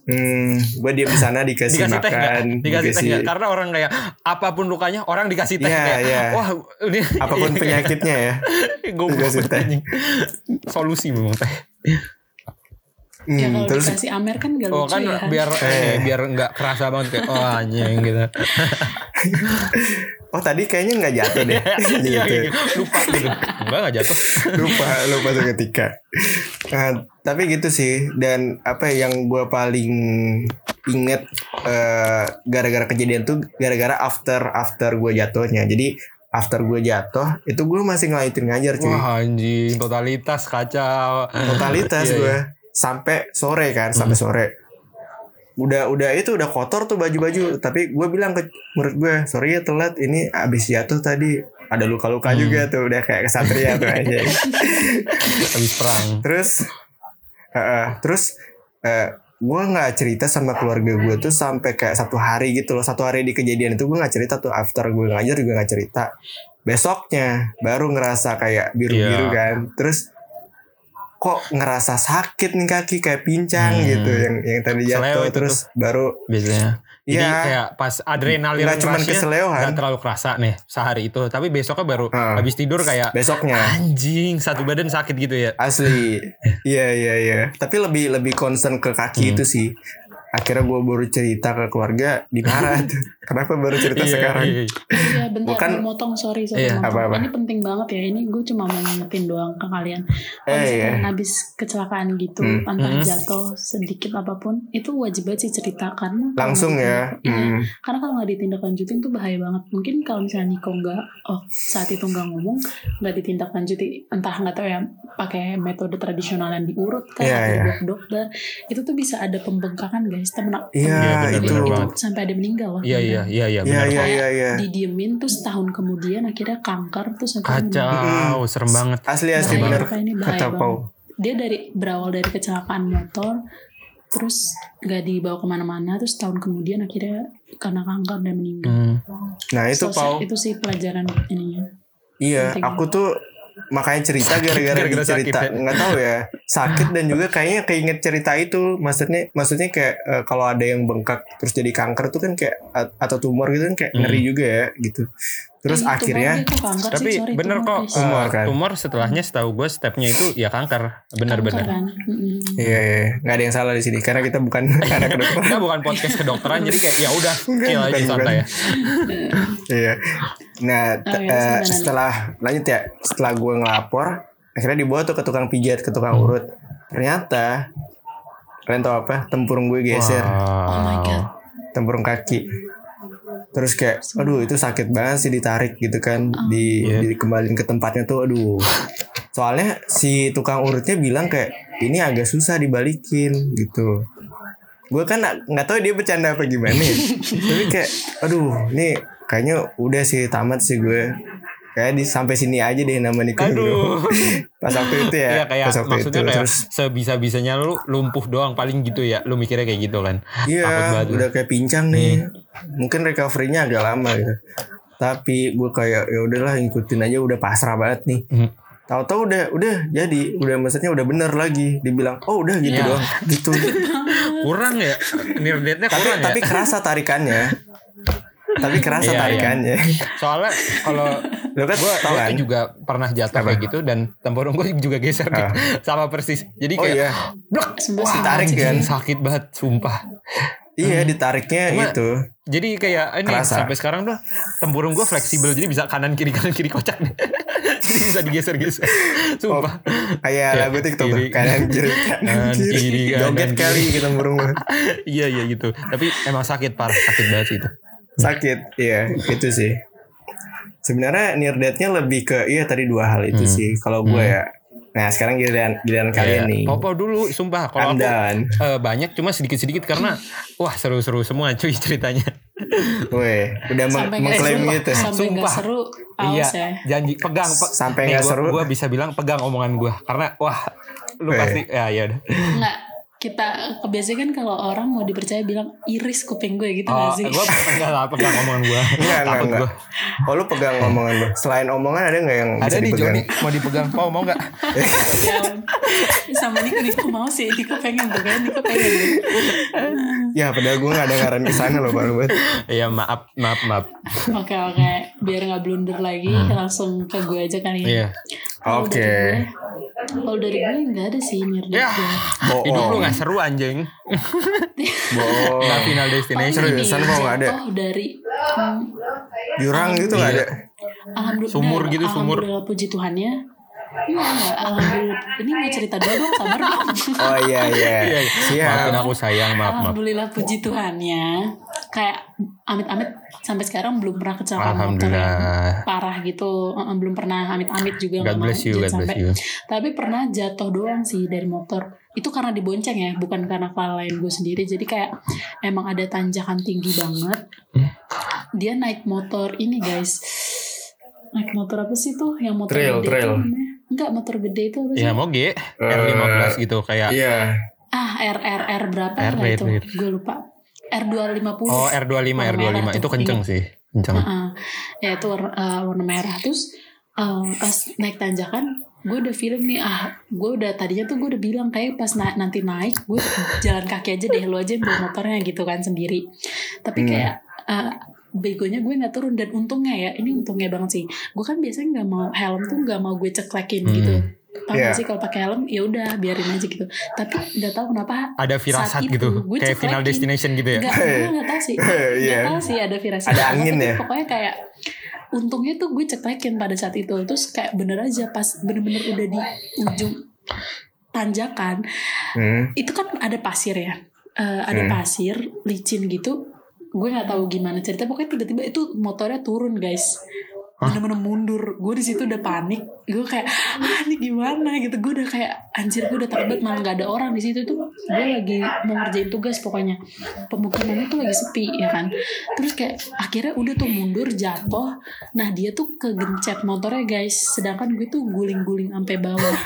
hmm, gue diam di sana dikasih, Dikasih teh nggak? makan Dikasih teh? Karena orang kayak apa pun lukanya orang dikasih teh Iya, kayak iya. wah ini apa pun iya, penyakitnya ya Goblok Dikasih teh. anjing. Solusi memang teh. Hmm, Ya kalau terus dikasih Amer kan gak Oh lucu kan ya. biar Eh. eh, biar nggak kerasa banget kayak oh anjing gitu. oh tadi kayaknya nggak jatuh deh Iya gitu. gitu. lupa gitu. Enggak enggak jatuh. lupa lupa seketika Nah, tapi gitu sih dan apa yang gue paling inget eh, gara-gara kejadian tuh gara-gara after after gue jatuhnya jadi after gue jatuh itu gue masih ngelanjutin ngajar cuy Wah anjing totalitas kacau. totalitas Iya, gue sampai sore kan sampai sore udah udah itu udah kotor tuh baju-baju. Tapi gue bilang ke murid gue sorry ya telat. Ini abis jatuh tadi. Ada luka-luka Hmm. juga tuh udah kayak kesatria tuh aja Habis perang. terus eh, terus eh, gue nggak cerita sama keluarga gue tuh sampai kayak satu hari gitu loh. Satu hari di kejadian itu gue nggak cerita tuh. After gue ngajar juga nggak cerita. Besoknya baru ngerasa kayak biru-biru Iya. kan. Terus kok ngerasa sakit nih kaki kayak pincang Hmm. gitu yang yang tadi jatuh terus baru biasanya. Jadi Iya. kayak pas adrenalin nggak cuman rushnya keseleohan nggak terlalu kerasa nih sehari itu, tapi besoknya baru Heeh. habis tidur kayak besoknya anjing satu badan sakit gitu ya. Asli. Iya iya iya. Tapi lebih lebih concern ke kaki Hmm. itu sih. Akhirnya gue baru cerita ke keluarga dimarah tuh. Kenapa baru cerita Iya, sekarang? iya. Iya bentar Bukan- motong sorry sorry Iya, motong. apa-apa. Ini penting banget ya. Ini gue cuma mau ngingetin doang ke kalian. Kalau Eh, iya. habis kecelakaan gitu, Hmm. entah Hmm. jatuh sedikit apa pun, itu wajib banget sih cerita karena Langsung ya. iya, Hmm. karena kalau nggak ditindaklanjutin tuh bahaya banget. Mungkin kalau misalnya Niko nggak, oh saat itu nggak ngomong, nggak ditindaklanjuti, entah nggak tahu ya pakai metode tradisional yang diurut kan, Iya, iya. dibawa ke dokter, itu tuh bisa ada pembengkakan guys, temen Iya, benar, itu. benar banget. sampai ada meninggal loh. Iya iya iya iya Iya benar. iya kok. iya iya. Didiemin terus tahun kemudian akhirnya kanker terus akhirnya Kacau, serem banget. Asli asli banget. Pau. dia dari berawal dari kecelakaan motor terus gak dibawa ke mana-mana terus tahun kemudian akhirnya karena kanker dan meninggal Hmm. Nah itu Sosial- Pau. itu sih pelajaran ininya Iya. penting. Aku tuh makanya cerita gara-gara cerita ya? nggak tahu ya sakit dan juga kayaknya keinget cerita itu maksudnya maksudnya kayak eh, kalau ada yang bengkak terus jadi kanker tuh kan kayak atau tumor gitu kan kayak Hmm. ngeri juga ya gitu terus Eh, akhirnya tumor Tapi sih? Sorry, bener tumor, kok please. eh, Tumor kan? tumor setelahnya setahu gue stepnya itu ya kanker. Bener-bener. kan? Mm-mm. Iya, iya, nggak ada yang salah di sini karena kita bukan anak kedokteran. Kita bukan podcast kedokteran jadi kayak ya udah chill aja santai ya. Iya. Nah, eh, terus gimana nih? setelah lanjut ya, setelah gue ngelapor, akhirnya dibawa tuh ke tukang pijat, ke tukang urut. Ternyata kalian tau apa? Tempurung gue geser, Oh my god. tempurung kaki. Terus kayak, aduh itu sakit banget sih ditarik gitu kan, di Iya. dikembalin ke tempatnya tuh, aduh. Soalnya si tukang urutnya bilang kayak ini agak susah dibalikin gitu. Gue kan nggak tahu dia bercanda apa gimana. ya. Tapi kayak, aduh, ini kayaknya udah sih tamat sih gue. Kayak di sampai sini aja deh nama Aduh. Nugroho. Pas waktu itu ya, Iya kayak pas waktu maksudnya itu kayak terus sebisa-bisanya lu lumpuh doang paling gitu ya. Lu mikirnya kayak gitu kan. Iya, udah kayak pincang nih. Mungkin recovery-nya agak lama gitu. Tapi gue kayak ya udahlah ngikutin aja udah pasrah banget nih. Hmm. Tahu-tahu udah udah jadi, udah maksudnya udah bener lagi. Dibilang, "Oh, udah gitu Iya. doang." Gitu. Kurang ya. Tapi kurang tapi ya. kerasa tarikannya. Tapi kerasa Iya, iya. tarikannya. Soalnya kalau Lo kan gue tau kan? juga pernah jatuh Apa? kayak gitu dan tempurung gue juga geser Ah. sama persis. Jadi Oh kayak iya. blok. Wah, tarik kan? sakit banget sumpah. Iya, ditariknya Cuma- itu. Jadi kayak ini Kerasa. sampai sekarang tuh tempurung gue fleksibel jadi bisa kanan kiri kanan kiri kocak nih. jadi bisa digeser-geser. Sumpah. Kayak Kayak lagu TikTok tuh. kiri. kanan kiri kanan kiri. Joget kali kita burung iya iya gitu. Tapi emang sakit parah, sakit banget sih itu. Sakit iya itu sih sebenarnya near death-nya lebih ke iya tadi dua hal itu Hmm. sih kalau gue ya nah sekarang giliran giliran kalian Iya. nih Popo dulu, sumpah. Kalau aku eh, banyak cuma sedikit-sedikit karena wah seru-seru semua cuy ceritanya. Weh, udah meng- Sampai nggak mengklaim seru, gitu sampai Sumpah. seru, iya, ya. janji pegang pe- Sampai nggak seru. Gua bisa bilang pegang omongan gua karena wah lu Weh. pasti ya ya udah. Nggak, kita kebiasaan kan kalau orang mau dipercaya bilang iris kuping gue gitu Oh, nggak sih? gua enggak lah pegang omongan gua. Enggak, enggak, enggak. Oh lu pegang omongan lu Selain omongan ada nggak yang bisa Ada nih dipegang? Joni mau dipegang. Mau mau enggak? ya, sama Niko Niko mau sih Niko pengen tuh kan Niko pengen tuh. Ya padahal gue gak ada ngaran ke sana loh Pak Rubat Iya maaf maaf maaf. oke oke biar nggak blunder lagi langsung ke gue aja kali ya Hmm. Iya. Oke. gue- kalau dari gue nggak ada sih nirda Ya. Hidup lu gak seru anjing. Bohong Nggak final destination. Serius? Seriusan kok nggak ada? jatuh dari hmm, Jurang gitu gak Iya. ada alhamdulillah Sumur gitu, sumur. alhamdulillah puji Tuhannya enggak, alhamdulillah. Ini mau cerita dulu dong, sabar dong. Oh iya iya Iya, iya. Siap Maafin aku sayang, maaf maaf. Alhamdulillah puji Tuhannya. Kayak amit-amit sampai sekarang belum pernah kecelakaan motor yang Alhamdulillah. parah gitu. Belum pernah amit-amit juga God bless you, God bless sampai. you. Tapi pernah jatuh doang sih dari motor. Itu karena dibonceng ya, bukan karena kelalaian gue sendiri. Jadi kayak emang ada tanjakan tinggi banget. Hmm. Dia naik motor ini guys. Naik motor apa sih tuh? Yang motor Trail, gede trail. tuh namanya? Enggak, motor gede itu apa sih? Ya mau G R15 gitu kayak Iya Ah, R R R berapa R lah itu? Gue lupa. R250. Oh R25 Warna R25 merah itu kenceng sih. Kenceng. Heeh. ya itu warna, eh, warna merah terus eh, pas naik tanjakan gue udah feeling nih ah gue udah tadinya tuh gue udah bilang kayak pas na- nanti naik gue jalan kaki aja deh lu aja yang bawa motornya gitu kan sendiri tapi Hmm. kayak eh, begonya gue nggak turun dan untungnya ya ini untungnya banget sih gue kan biasanya nggak mau helm tuh nggak mau gue ceklekin Hmm. gitu Tau Iya. gak sih kalau pakai helm ya udah biarin aja gitu tapi nggak tahu kenapa Ada firasat Saat itu, gitu. gue Kayak final destination gitu ya. Enggak, gue gak tau sih Iya. Gak tau sih ada firasat Ada angin tapi ya? Pokoknya kayak Untungnya tuh gue ceklekin pada saat itu Terus kayak bener aja Pas bener-bener udah di ujung Tanjakan Hmm. Itu kan ada pasir ya Eh, Ada Hmm. pasir Licin gitu Gue gak tahu gimana cerita Pokoknya tiba-tiba itu motornya turun guys bener-bener mundur. Gue di situ udah panik. Gue kayak ah ini gimana? Gitu. Gue udah kayak anjir gue udah takut malah nggak ada orang di situ tuh. Gue lagi mau ngerjain tugas pokoknya. Pemukimannya tuh lagi sepi ya kan? Terus kayak akhirnya udah tuh mundur jatuh. Nah dia tuh kegencet motornya guys. Sedangkan gue tuh guling-guling sampai bawah.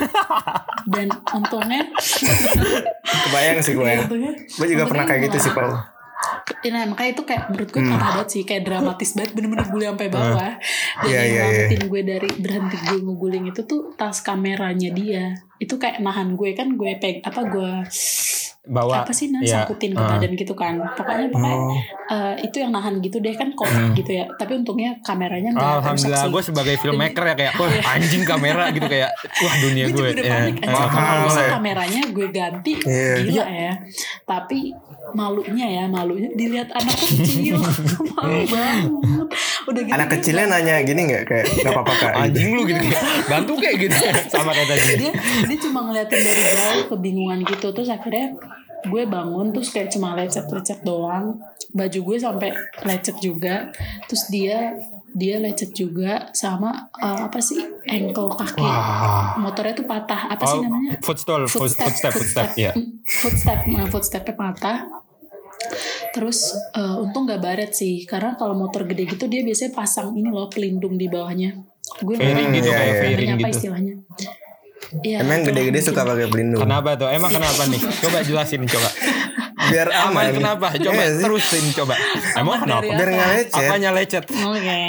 Dan untungnya Kebayang sih gue untungnya Gue juga pernah kayak gitu sih Paul Ya, nah, makanya itu kayak menurut gue Hmm. parah banget sih kayak dramatis banget bener-bener bully sampai bawah dan Iya, yang iya, iya. nyelamatin gue dari berhenti gue ngeguling itu tuh tas kameranya dia itu kayak nahan gue kan gue peg apa gue Bawa. apa sih nah Iya. sangkutin ke Ah. badan gitu kan pokoknya pokoknya Oh. eh, itu yang nahan gitu deh kan kotak Hmm. gitu ya tapi untungnya kameranya nggak rusak Alhamdulillah gue sebagai filmmaker ya kayak wah anjing kamera gitu kayak wah dunia gue gue. juga udah panik aja Mahal kalau bisa ya. kameranya gue ganti Iya. gila ya tapi malunya ya malunya. Dilihat anak kecil. Malu banget. Udah gitu Anak kecilnya nanya gini nggak? Kayak nggak apa-apa kak? gitu. Anjing lu gitu. Kayak bantu kayak gitu. Sama kayak tadi. dia dia cuma ngeliatin dari jauh kebingungan gitu. Terus akhirnya gue bangun terus kayak cuma lecet-lecet doang. Baju gue sampai lecet juga. Terus dia dia lecet juga sama eh, apa sih ankle kaki. Wah. motornya tuh patah. Apa sih Oh, namanya? footstool, foot- footstep, footstep, ya. Mm, footstep nah, footstepnya patah terus eh, untung gak baret sih karena kalau motor gede gitu dia biasanya pasang ini loh pelindung di bawahnya gue Fairing gitu Iya, kayak fairing namanya apa gitu. istilahnya Iya, Emang gede-gede suka pakai pelindung. Kenapa tuh? Emang kenapa nih? Coba jelasin coba. Biar Aman aman. kenapa? Coba Iya terusin coba. Emang kenapa? Biar nggak lecet. Apanya lecet? Oke.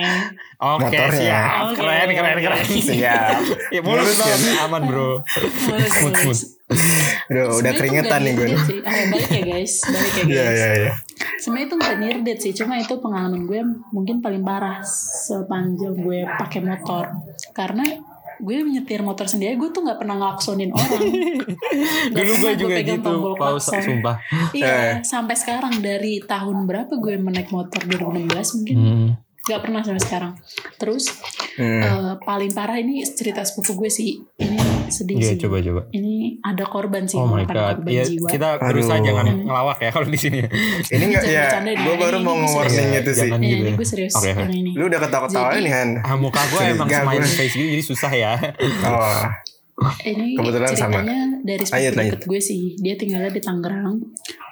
Oke, Motornya. siap. Oke. Keren, keren, keren. Siap. Ya, mulus Mulus banget. Aman, Bro. Mulus, Smooth, mulus. smooth. Udah, keringetan nggak nih gue. Oke, balik ya guys. Balik ya guys. Iya iya iya. Sebenarnya itu gak needed sih. Cuma itu pengalaman gue mungkin paling parah sepanjang gue pakai motor. Karena gue nyetir motor sendiri gue tuh nggak pernah ngelaksonin orang. Dulu gue pernah juga pegang gitu, paus sumpah. iya sampai sekarang dari tahun berapa gue menaik motor? 2016 mungkin. Hmm. nggak pernah sampai sekarang. Terus Hmm. eh, paling parah ini cerita sepupu gue sih. Ini sedih Iya, sih coba coba. ini ada korban sih Oh my god. korban Iya, jiwa kita berusaha Aduh. jangan ngelawak ya kalau di sini. Ini nggak Jangan ya? Gue baru Ini mau nge-warning ya, itu sih. jangan. Ini, gitu ini ya. gue serius yang ini Lu udah ketawa-ketawa nih Han. Ah, muka gue emang smiley gue. face gitu jadi susah ya. Oh. ini Kebetulan sama. ceritanya dari sepupu deket gue sih dia tinggalnya di Tangerang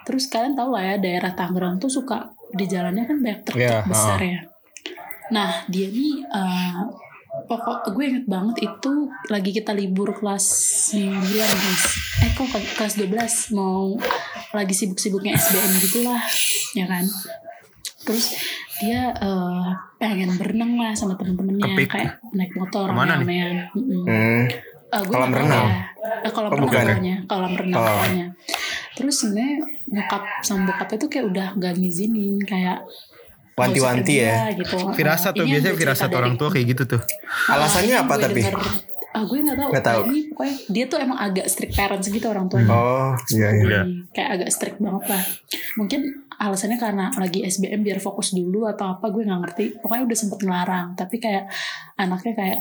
terus kalian tahu lah ya daerah Tangerang tuh suka di jalannya kan banyak truk Iya, besar ya nah dia nih eh, pokok gue inget banget itu lagi kita libur kelas 9 guys eh kok ke- kelas 12 mau lagi sibuk-sibuknya SBM gitulah ya kan terus dia eh, pengen berenang lah sama temen-temennya kayak naik motor Ke mana nih? rame-ramean Mm-mm. Hmm. Eh, gue Kolam renang? ya. Eh, kolam Oh, renang bukan ya? kolam renang Oh. terus sebenarnya nyokap sama bokapnya tuh kayak udah gak ngizinin kayak Wanti-wanti ya. lah, gitu. Firasat tuh biasanya firasat orang tua kayak gitu tuh. Alasannya apa gue tapi? ah gue nggak tahu. Nggak tahu. Ini pokoknya dia tuh emang agak strict parents gitu orang tuanya. Oh iya iya. Iya. Kayak agak strict banget lah. Mungkin alasannya karena lagi SBM biar fokus dulu atau apa gue nggak ngerti. Pokoknya udah sempet ngelarang. Tapi kayak anaknya kayak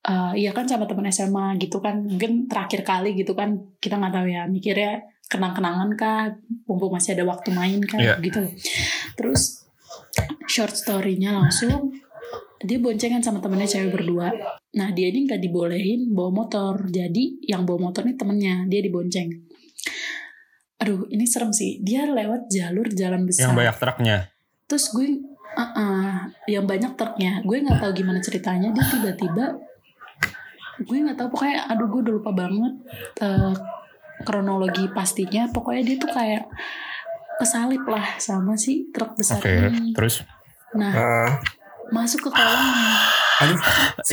eh iya kan sama teman SMA gitu kan. Mungkin terakhir kali gitu kan kita nggak tahu ya. Mikirnya kenang-kenangan kah, mumpung masih ada waktu main kah, Iya. gitu. Terus short story-nya langsung dia boncengan sama temennya cewek berdua. Nah dia ini nggak dibolehin bawa motor. Jadi yang bawa motor ini temennya, dia dibonceng. Aduh ini serem sih. Dia lewat jalur jalan besar. Yang banyak truknya. Terus gue, uh yang banyak truknya. Gue nggak tahu gimana ceritanya. Dia tiba-tiba, gue nggak tahu pokoknya. Aduh gue udah lupa banget uh, kronologi pastinya. Pokoknya dia tuh kayak kesalip lah sama si truk besar Oke, ini. terus Nah Ah, masuk ke kolamnya. aduh,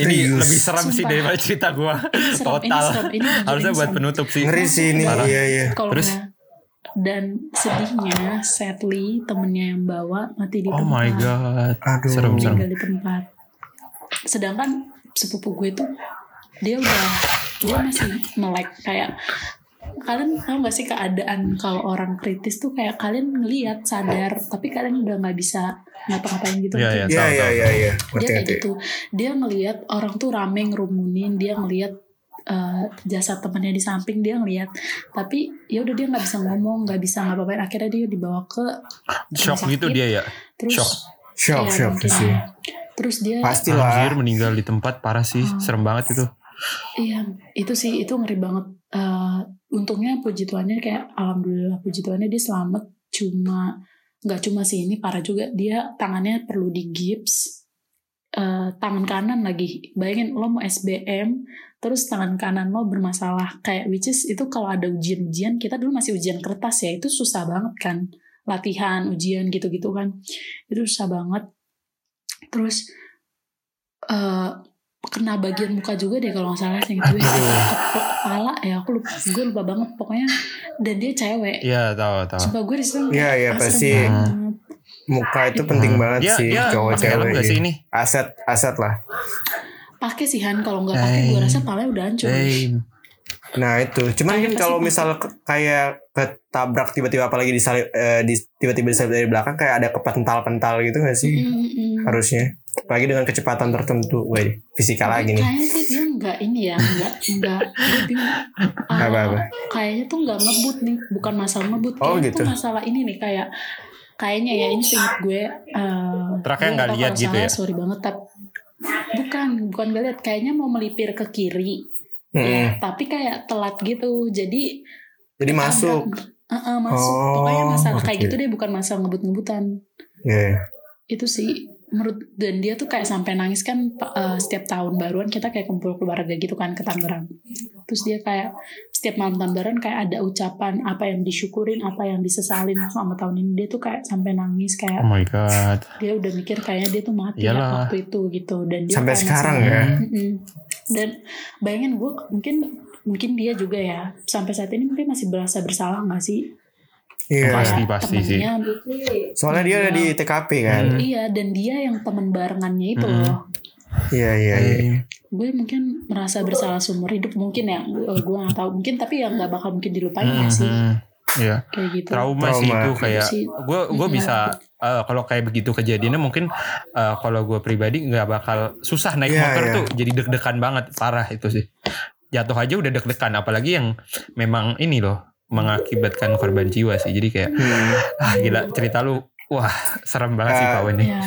ini serius. lebih serem sih Sumpah. daripada cerita gua. Ini serem, ini Total. serem, ini Harusnya buat serem. penutup sih. Ngeri sih ini. Parah. Iya iya. Terus? dan sedihnya sadly temennya yang bawa mati di Oh tempat my god. Aduh. Serem serem. di tempat sedangkan sepupu gue tuh dia udah dia masih melek kayak kalian tahu gak sih keadaan kalau orang kritis tuh kayak kalian ngelihat sadar tapi kalian udah nggak bisa ngapa-ngapain gitu Iya, iya. Iya iya iya iya. dia kayak gitu dia ngelihat orang tuh rame ngerumunin dia ngelihat eh, jasad temannya di samping dia ngelihat tapi ya udah dia nggak bisa ngomong nggak bisa ngapa-ngapain akhirnya dia dibawa ke Shock gitu dia ya. terus Shock. Shock ya, shock mungkin sih. terus dia Pasti Anjir lah. meninggal di tempat parah sih. Hmm. Serem banget itu. Iya, itu sih itu ngeri banget. Eh, untungnya puji Tuhannya kayak alhamdulillah puji Tuhannya dia selamat. Cuma nggak cuma sih ini parah juga dia tangannya perlu digips. Eh, tangan kanan lagi. Bayangin lo mau SBM terus tangan kanan lo bermasalah kayak which is itu kalau ada ujian-ujian kita dulu masih ujian kertas ya itu susah banget kan latihan ujian gitu-gitu kan itu susah banget terus eh kena bagian muka juga deh kalau nggak salah sih gitu ya kepala ya aku lupa gue lupa banget pokoknya dan dia cewek Iya tahu tahu. Sumpah gue di situ Iya, iya, pasti. banget. Muka itu penting banget Dia sih dia cowok cewek. sih ini? Aset aset lah. pakai sih Han kalau nggak pakai gue rasa palanya udah hancur Nah itu, cuman kan kalau misal kayak ketabrak tiba-tiba apalagi disalip eh, di, tiba-tiba disalip dari belakang kayak ada kepental-pental gitu gak sih? Mm, mm, mm. Harusnya. Apalagi dengan kecepatan tertentu, Wih, fisika lagi nih. Kayaknya sih dia nggak ini ya, nggak nggak. gue bingung. Ah, Apa-apa? Kayaknya tuh nggak ngebut nih, bukan masalah ngebut. Oh, Kayaknya gitu. tuh masalah ini nih kayak kayaknya ya ini seingat gue. Uh, Truknya nggak lihat gitu ya? Sorry banget, tapi bukan bukan gak lihat. Kayaknya mau melipir ke kiri, Mm-mm. ya, tapi kayak telat gitu. Jadi Jadi masuk. Heeh, masuk. Oh, Pokoknya masalah kayak oke. gitu deh, bukan masalah ngebut-ngebutan. Iya. itu sih menurut dan dia tuh kayak sampai nangis kan uh, setiap tahun baruan kita kayak kumpul keluarga gitu kan ke Tangerang. Terus dia kayak setiap malam tahun baruan kayak ada ucapan apa yang disyukurin apa yang disesalin sama tahun ini. Dia tuh kayak sampai nangis Oh kayak my god. dia udah mikir kayaknya dia tuh mati ya waktu itu gitu. Dan dia Sampai sekarang masih- ya? Dan bayangin gue mungkin mungkin dia juga ya sampai saat ini mungkin masih berasa bersalah gak sih Iya. Pasti, Kayak pasti sih. temennya Soalnya dia ada di TKP kan. Hmm. Iya dan dia yang teman barengannya itu Mm-mm. loh. Iya iya iya. Gue mungkin merasa bersalah seumur hidup mungkin ya. Gue gue nggak tahu mungkin tapi yang nggak bakal mungkin dilupain ya sih Mhm. Iya. kayak gitu. Trauma, sih Trauma. itu kayak Sih. gue gue Mm-mm. bisa eh, kalau kayak begitu kejadiannya mungkin eh, kalau gue pribadi nggak bakal susah naik Iya, motor iya. tuh jadi deg-degan banget parah itu sih jatuh aja udah deg-degan apalagi yang memang ini loh mengakibatkan korban jiwa sih jadi kayak Hmm. ah gila cerita lu wah serem banget sih Ah, kawan ini Iya,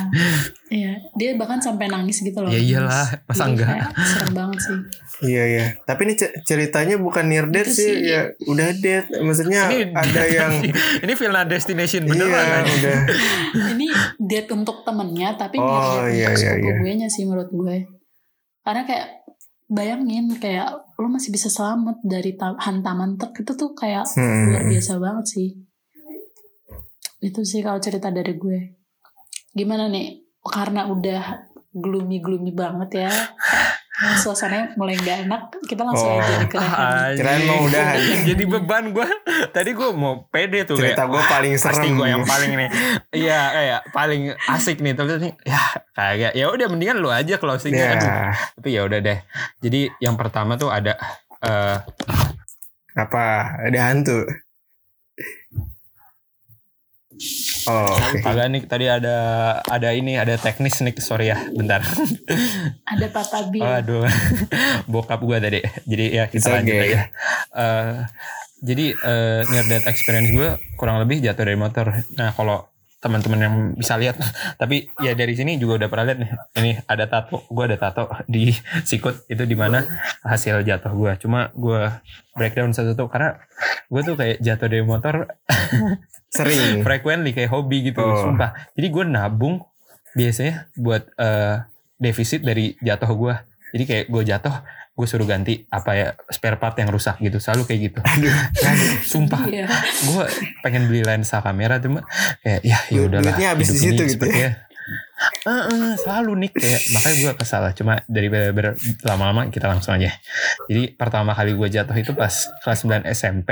iya. Dia bahkan sampai nangis gitu loh. ya iyalah Nangis. masa Jadi enggak kayak serem banget sih. Iya iya. Tapi ini ce- ceritanya bukan near death sih, sih. ya udah dead. Maksudnya ini ada yang ini Final Destination iya beneran aja. udah. Ini dead untuk temennya tapi Oh, oh, iya, untuk iya, iya. gue nya sih menurut gue. Karena kayak bayangin kayak lo masih bisa selamat dari ta- hantaman truk itu tuh kayak Hmm. luar biasa banget sih. Itu sih kalau cerita dari gue. Gimana nih? Karena udah gloomy-gloomy banget ya. Suasananya mulai gak enak. Kita langsung Oh. aja ke Kirain mau udahan. jadi beban gue tadi gue mau pede tuh Cerita kayak gue paling pasti serem. gue yang paling nih iya kayak paling asik nih tapi nih ya kayak ya udah mendingan lu aja closingnya Ya, aduh tapi ya udah deh jadi yang pertama tuh ada eh apa? Ada hantu. Oh, agak nih tadi ada ada ini ada teknis nih sorry ya bentar. Ada Papa Bill. aduh bokap gue tadi. Jadi ya It's kita lanjut okay. aja. Eh, jadi eh, near death experience gue kurang lebih jatuh dari motor. Nah kalau teman-teman yang bisa lihat tapi ya dari sini juga udah pernah lihat nih. Ini ada tato gue ada tato di sikut itu di mana hasil jatuh gue cuma gue breakdown satu-satu karena gue tuh kayak jatuh dari motor Sering. frequently kayak hobi gitu Oh. sumpah jadi gue nabung biasanya buat eh, defisit dari jatuh gue jadi kayak gue jatuh gue suruh ganti apa ya spare part yang rusak gitu selalu kayak gitu sumpah Iya. gue pengen beli lensa kamera cuma kayak ya ya udahlah duitnya habis hidup di situ ini gitu ya? Eh, eh, selalu nih kayak makanya gue kesal cuma dari ber, ber- lama-lama kita langsung aja jadi pertama kali gue jatuh itu pas kelas 9 SMP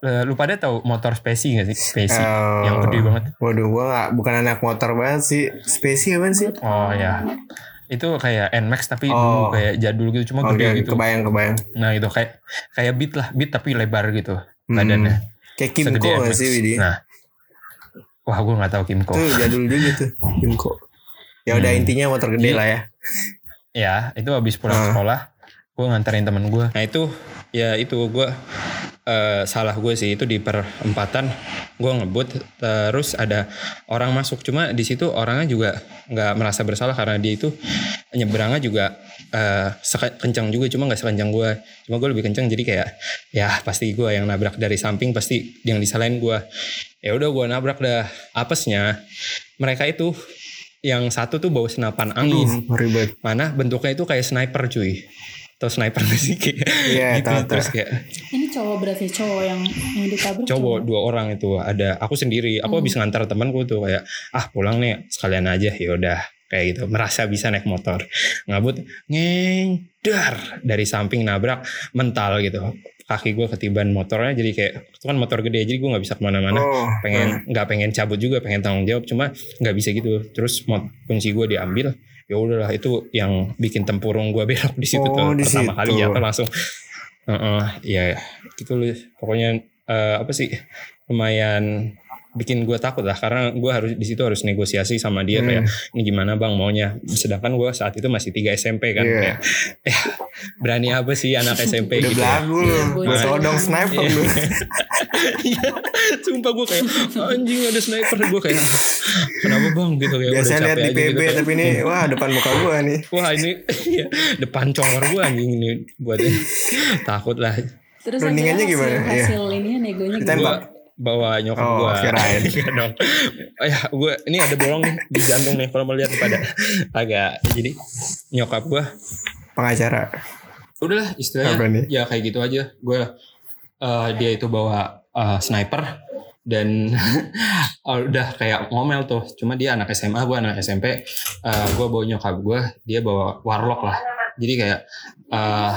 Eh, lu pada tahu motor spesi gak sih spesi Oh. yang gede banget Waduh, gue gak, bukan anak motor banget sih. Spesi apa sih? oh ya itu kayak Nmax tapi Oh. dulu kayak jadul gitu cuma Oke, gede gitu kebayang kebayang. nah itu kayak kayak beat lah beat tapi lebar gitu Hmm. badannya Kayak Segede Kimco gak sih Widi? nah wah gue nggak tahu Kimco Tuh jadul juga tuh Kimco. Ya udah Hmm. intinya motor gede Jadi- lah ya. ya itu habis pulang Ah. sekolah gue nganterin temen gue nah itu ya itu gue eh, salah gue sih itu di perempatan gue ngebut terus ada orang masuk. Cuma di situ orangnya juga nggak merasa bersalah karena dia itu nyebrangnya juga eh, seke- kencang juga cuma nggak sekencang gue cuma gue lebih kencang jadi kayak ya pasti gue yang nabrak dari samping pasti yang disalahin gue ya udah gue nabrak dah. Apesnya mereka itu yang satu tuh bawa senapan angin. Aduh, mana bentuknya itu kayak sniper cuy atau sniper gak sih? Kayak Iya, gitu tahu, terus kayak Ini cowok berarti cowok yang yang ditabrak cowok dua orang itu. Ada aku sendiri. Aku Hmm. habis ngantar temanku tuh kayak ah pulang nih sekalian aja. Yaudah kayak gitu. Merasa bisa naik motor. Ngabut ngedar. Dari samping nabrak mental gitu. Kaki gue ketiban motornya jadi kayak itu kan motor gede jadi gue nggak bisa ke mana-mana. Oh, pengen nggak pengen cabut juga pengen tanggung jawab cuma nggak bisa gitu. Terus mot kunci gue diambil ya udahlah itu yang bikin tempurung gue belok di situ Oh, tuh di pertama situ. kali jatuh langsung Heeh, ya gitu loh pokoknya eh, apa sih lumayan bikin gue takut lah karena gue harus di situ harus negosiasi sama dia Hmm. kayak ini gimana bang maunya sedangkan gue saat itu masih 3 SMP kan Iya. kayak eh berani apa sih anak SMP udah gitu ya. belagu lu. Iya, Buat bocah. todong sniper lu. Iya, sumpah gue kayak anjing ada sniper gue kayak kenapa bang gitu kayak udah lihat di PB gitu. tapi ini wah depan muka gua nih. Wah ini iya, depan congor gue anjing ini buat takut lah. Terus Rundingannya gimana? hasil, Iya. hasil ininya negonya gimana? Gue bawa nyokap Oh, gue. kirain. Enggak dong. Ya gue ini ada bolong nih di jantung nih kalau melihat pada agak jadi nyokap gue Pengacara. udahlah istilahnya ya kayak gitu aja gue eh, dia itu bawa eh, sniper dan oh, udah kayak ngomel tuh. Cuma dia anak SMA gue anak SMP eh, gue bawa nyokap gue dia bawa warlock lah. Jadi kayak eh,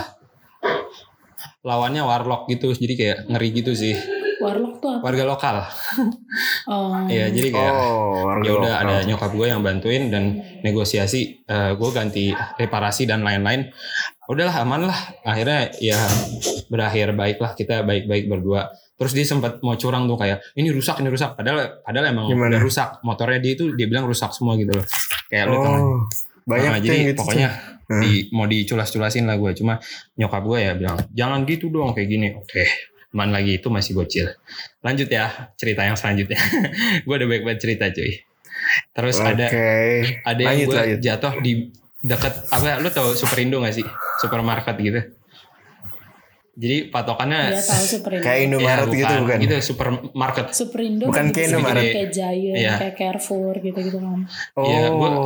lawannya warlock gitu. Jadi kayak ngeri gitu sih. Warlock tuh apa? warga lokal. Oh. Iya jadi kayak Oh, warga ya udah ada nyokap gue yang bantuin dan negosiasi. Eh, gue ganti reparasi dan lain-lain. Udahlah aman lah. Akhirnya ya berakhir baik lah. Kita baik-baik berdua terus dia sempat mau curang tuh kayak ini rusak ini rusak padahal padahal emang Gimana? udah rusak motornya dia itu dia bilang rusak semua gitu loh kayak lu? Oh, banyak Nah, jadi gitu. pokoknya Hmm. di, mau diculas-culasin lah gue cuma nyokap gue ya bilang jangan gitu dong kayak gini oke man lagi itu masih bocil lanjut ya cerita yang selanjutnya gue udah baik banget cerita cuy terus Oke. ada ada yang gue jatuh di dekat apa lu tau Superindo gak sih supermarket gitu jadi patokannya tahu Superindo. Kayak Indomaret Ya, gitu bukan? gitu supermarket Superindo Bukan kan kayak bisa Indomaret. kayak Giant, Iya. kayak Carrefour gitu-gitu kan. Oh. Iya, gua-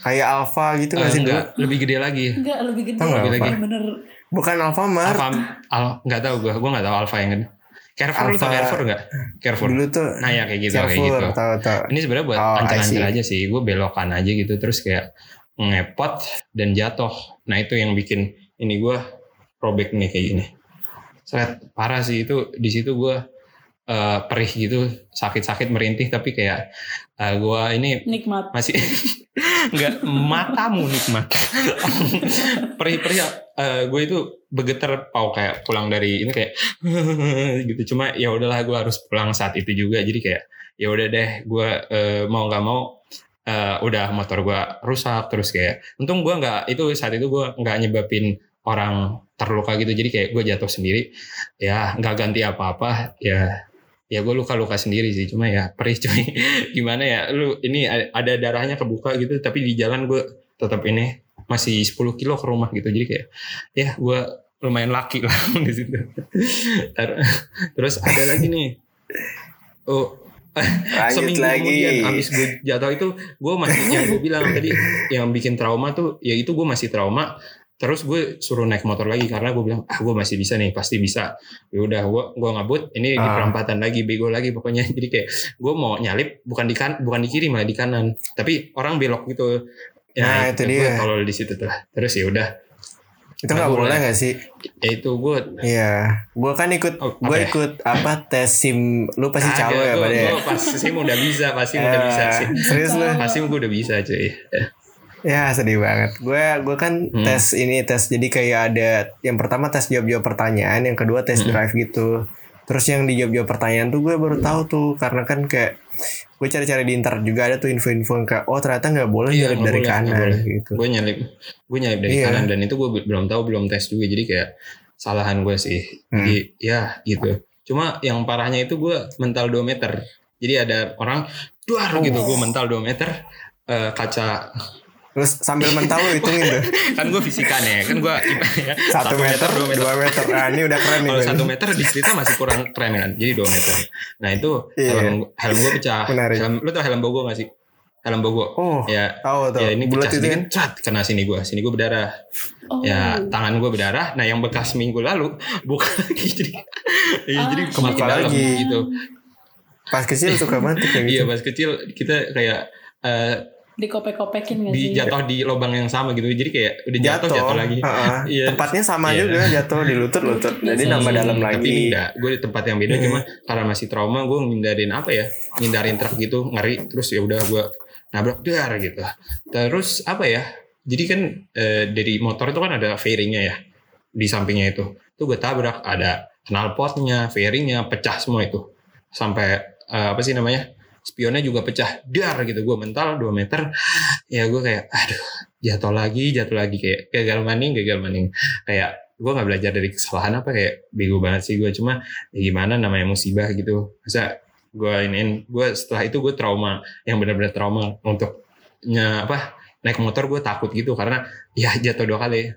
kayak Alfa gitu nggak sih dulu? enggak lebih gede lagi Enggak, lebih gede. Enggak, apa? Bener. Bukan Alfamart. Alfa al nggak tahu gue gue nggak tahu Alfa yang gede Carrefour lu tau Carrefour nggak Carrefour Dulu tuh nah ya kayak gitu kayak Carrefour, gitu tahu tahu. ini sebenarnya buat Oh, ancang-ancang aja sih gue belokan aja gitu terus kayak ngepot dan jatuh nah itu yang bikin ini gue robek nih kayak gini. Seret, parah sih. Itu di situ gue eh, perih gitu. Sakit-sakit merintih tapi kayak eh, gue ini Nikmat. masih nggak matamu nikmat. Perih-perih eh, gue itu bergetar pau kayak pulang dari ini kayak gitu. Cuma ya udahlah gue harus pulang saat itu juga. Jadi kayak ya udah deh gue eh, mau nggak mau eh, udah motor gue rusak. Terus kayak untung gue nggak itu saat itu gue nggak nyebabin orang terluka gitu. Jadi kayak gue jatuh sendiri ya nggak ganti apa-apa ya ya gue luka-luka sendiri sih. Cuma ya perih cuy. Gimana ya lu ini ada darahnya kebuka gitu tapi di jalan gue tetap ini masih 10 kilo ke rumah gitu. Jadi kayak ya gue lumayan laki lah di situ. Ter- terus ada lagi nih. Oh Lanjut seminggu lagi. kemudian abis gue jatuh itu gue masih yang gue bilang tadi yang bikin trauma tuh ya itu gue masih trauma terus gue suruh naik motor lagi karena gue bilang ah gue masih bisa nih pasti bisa ya udah gue gue ngabut ini di Ah. perempatan lagi bego lagi pokoknya jadi kayak gue mau nyalip bukan di kan bukan di kiri malah di kanan tapi orang belok gitu Nah, itu dia. tolol di situ tuh terus ya udah Itu nggak Nggak boleh nggak sih? ya itu gue Iya. Gue kan ikut, Oh, gue ya? ikut apa tes sim. Lu pasti calo ya pada ya. gue pasti sih udah bisa pasti udah Eh, bisa sih Serius lu? pasti gue udah bisa cuy Ya sedih banget. Gue gue kan Hmm. tes ini tes jadi kayak ada yang pertama tes jawab jawab pertanyaan, yang kedua tes Hmm. drive gitu. Terus yang di jawab jawab pertanyaan tuh gue baru tahu tuh karena kan kayak gue cari-cari di internet juga ada tuh info-info yang kayak oh ternyata nggak boleh Iya, nyalip dari boleh, kanan boleh. gitu. gue nyalip gue nyalip dari Iya. kanan dan itu gue belum tahu belum tes juga jadi kayak salahan gue sih Hmm. jadi ya gitu cuma yang parahnya itu gue mental 2 meter jadi ada orang duar gitu Oh. gue mental 2 meter eh, kaca Terus sambil mental lu hitungin tuh kan gue fisikan ya kan gue ya, satu meter, dua meter dua meter. Nah ini udah keren nih. kalau satu meter di cerita masih kurang keren kan jadi 2 meter nah itu Iya. helm helm gue pecah Menarik. helm, lu tau helm bogo gak sih helm bogo Oh, ya tahu tuh. ya ini bulat pecah itu sedikit kan. cat kena sini gue sini gue berdarah Oh. ya tangan gue berdarah nah yang bekas minggu lalu buka lagi jadi ya, Ah, jadi kebuka makin dalam lagi. gitu Pas kecil suka banget kayak gitu. iya pas kecil kita kayak eh, Dikopek-kopekin gak di sih? jatuh di lubang yang sama gitu jadi kayak udah jatuh jatuh, lagi Heeh. Iya. Tempatnya sama Iya. juga jatuh di lutut-lutut. Jadi Iya. nambah dalam Hmm, Tapi lagi. enggak, gue di tempat yang beda Hmm. cuma karena masih trauma gue ngindarin apa ya? Ngindarin truk gitu, ngeri terus ya udah gue nabrak dar gitu. Terus apa ya? Jadi kan eh, dari motor itu kan ada fairingnya ya di sampingnya itu. Tuh gue tabrak ada knalpotnya, fairingnya pecah semua itu. Sampai eh, apa sih namanya? Spionnya juga pecah dar gitu. Gue mental 2 meter ya gue kayak aduh jatuh lagi jatuh lagi. Kayak gagal maning gagal maning. Kayak gue nggak belajar dari kesalahan apa kayak bego banget sih gue cuma ya gimana namanya musibah gitu. Masa gue iniin gue setelah itu gue trauma yang benar-benar trauma untuk nya apa naik motor gue takut gitu. Karena ya jatuh dua kali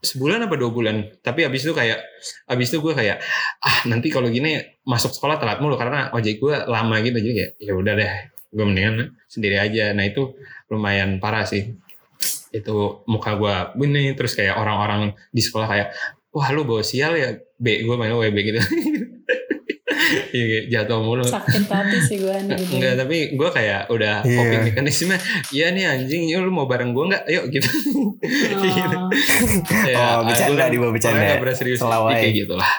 sebulan apa dua bulan. Tapi abis itu kayak abis itu gue kayak ah nanti kalau gini masuk sekolah telat mulu karena ojek gue lama gitu. Jadi kayak ya udah deh gue mendingan sendiri aja. Nah itu lumayan parah sih. Itu muka gue begini terus kayak orang-orang di sekolah kayak wah lu bawa sial ya B gue main WB gitu jatuh mulu Sakit hati sih gue gitu. Enggak, tapi gue kayak udah Iya. coping mekanisme. Iya nih anjing, yuk lu mau bareng gue nggak? Yuk gitu. Gitu. Oh, Ya, bercanda, gua kan di bawah bercanda. pernah serius. Selawai. Ya, kayak gitu lah.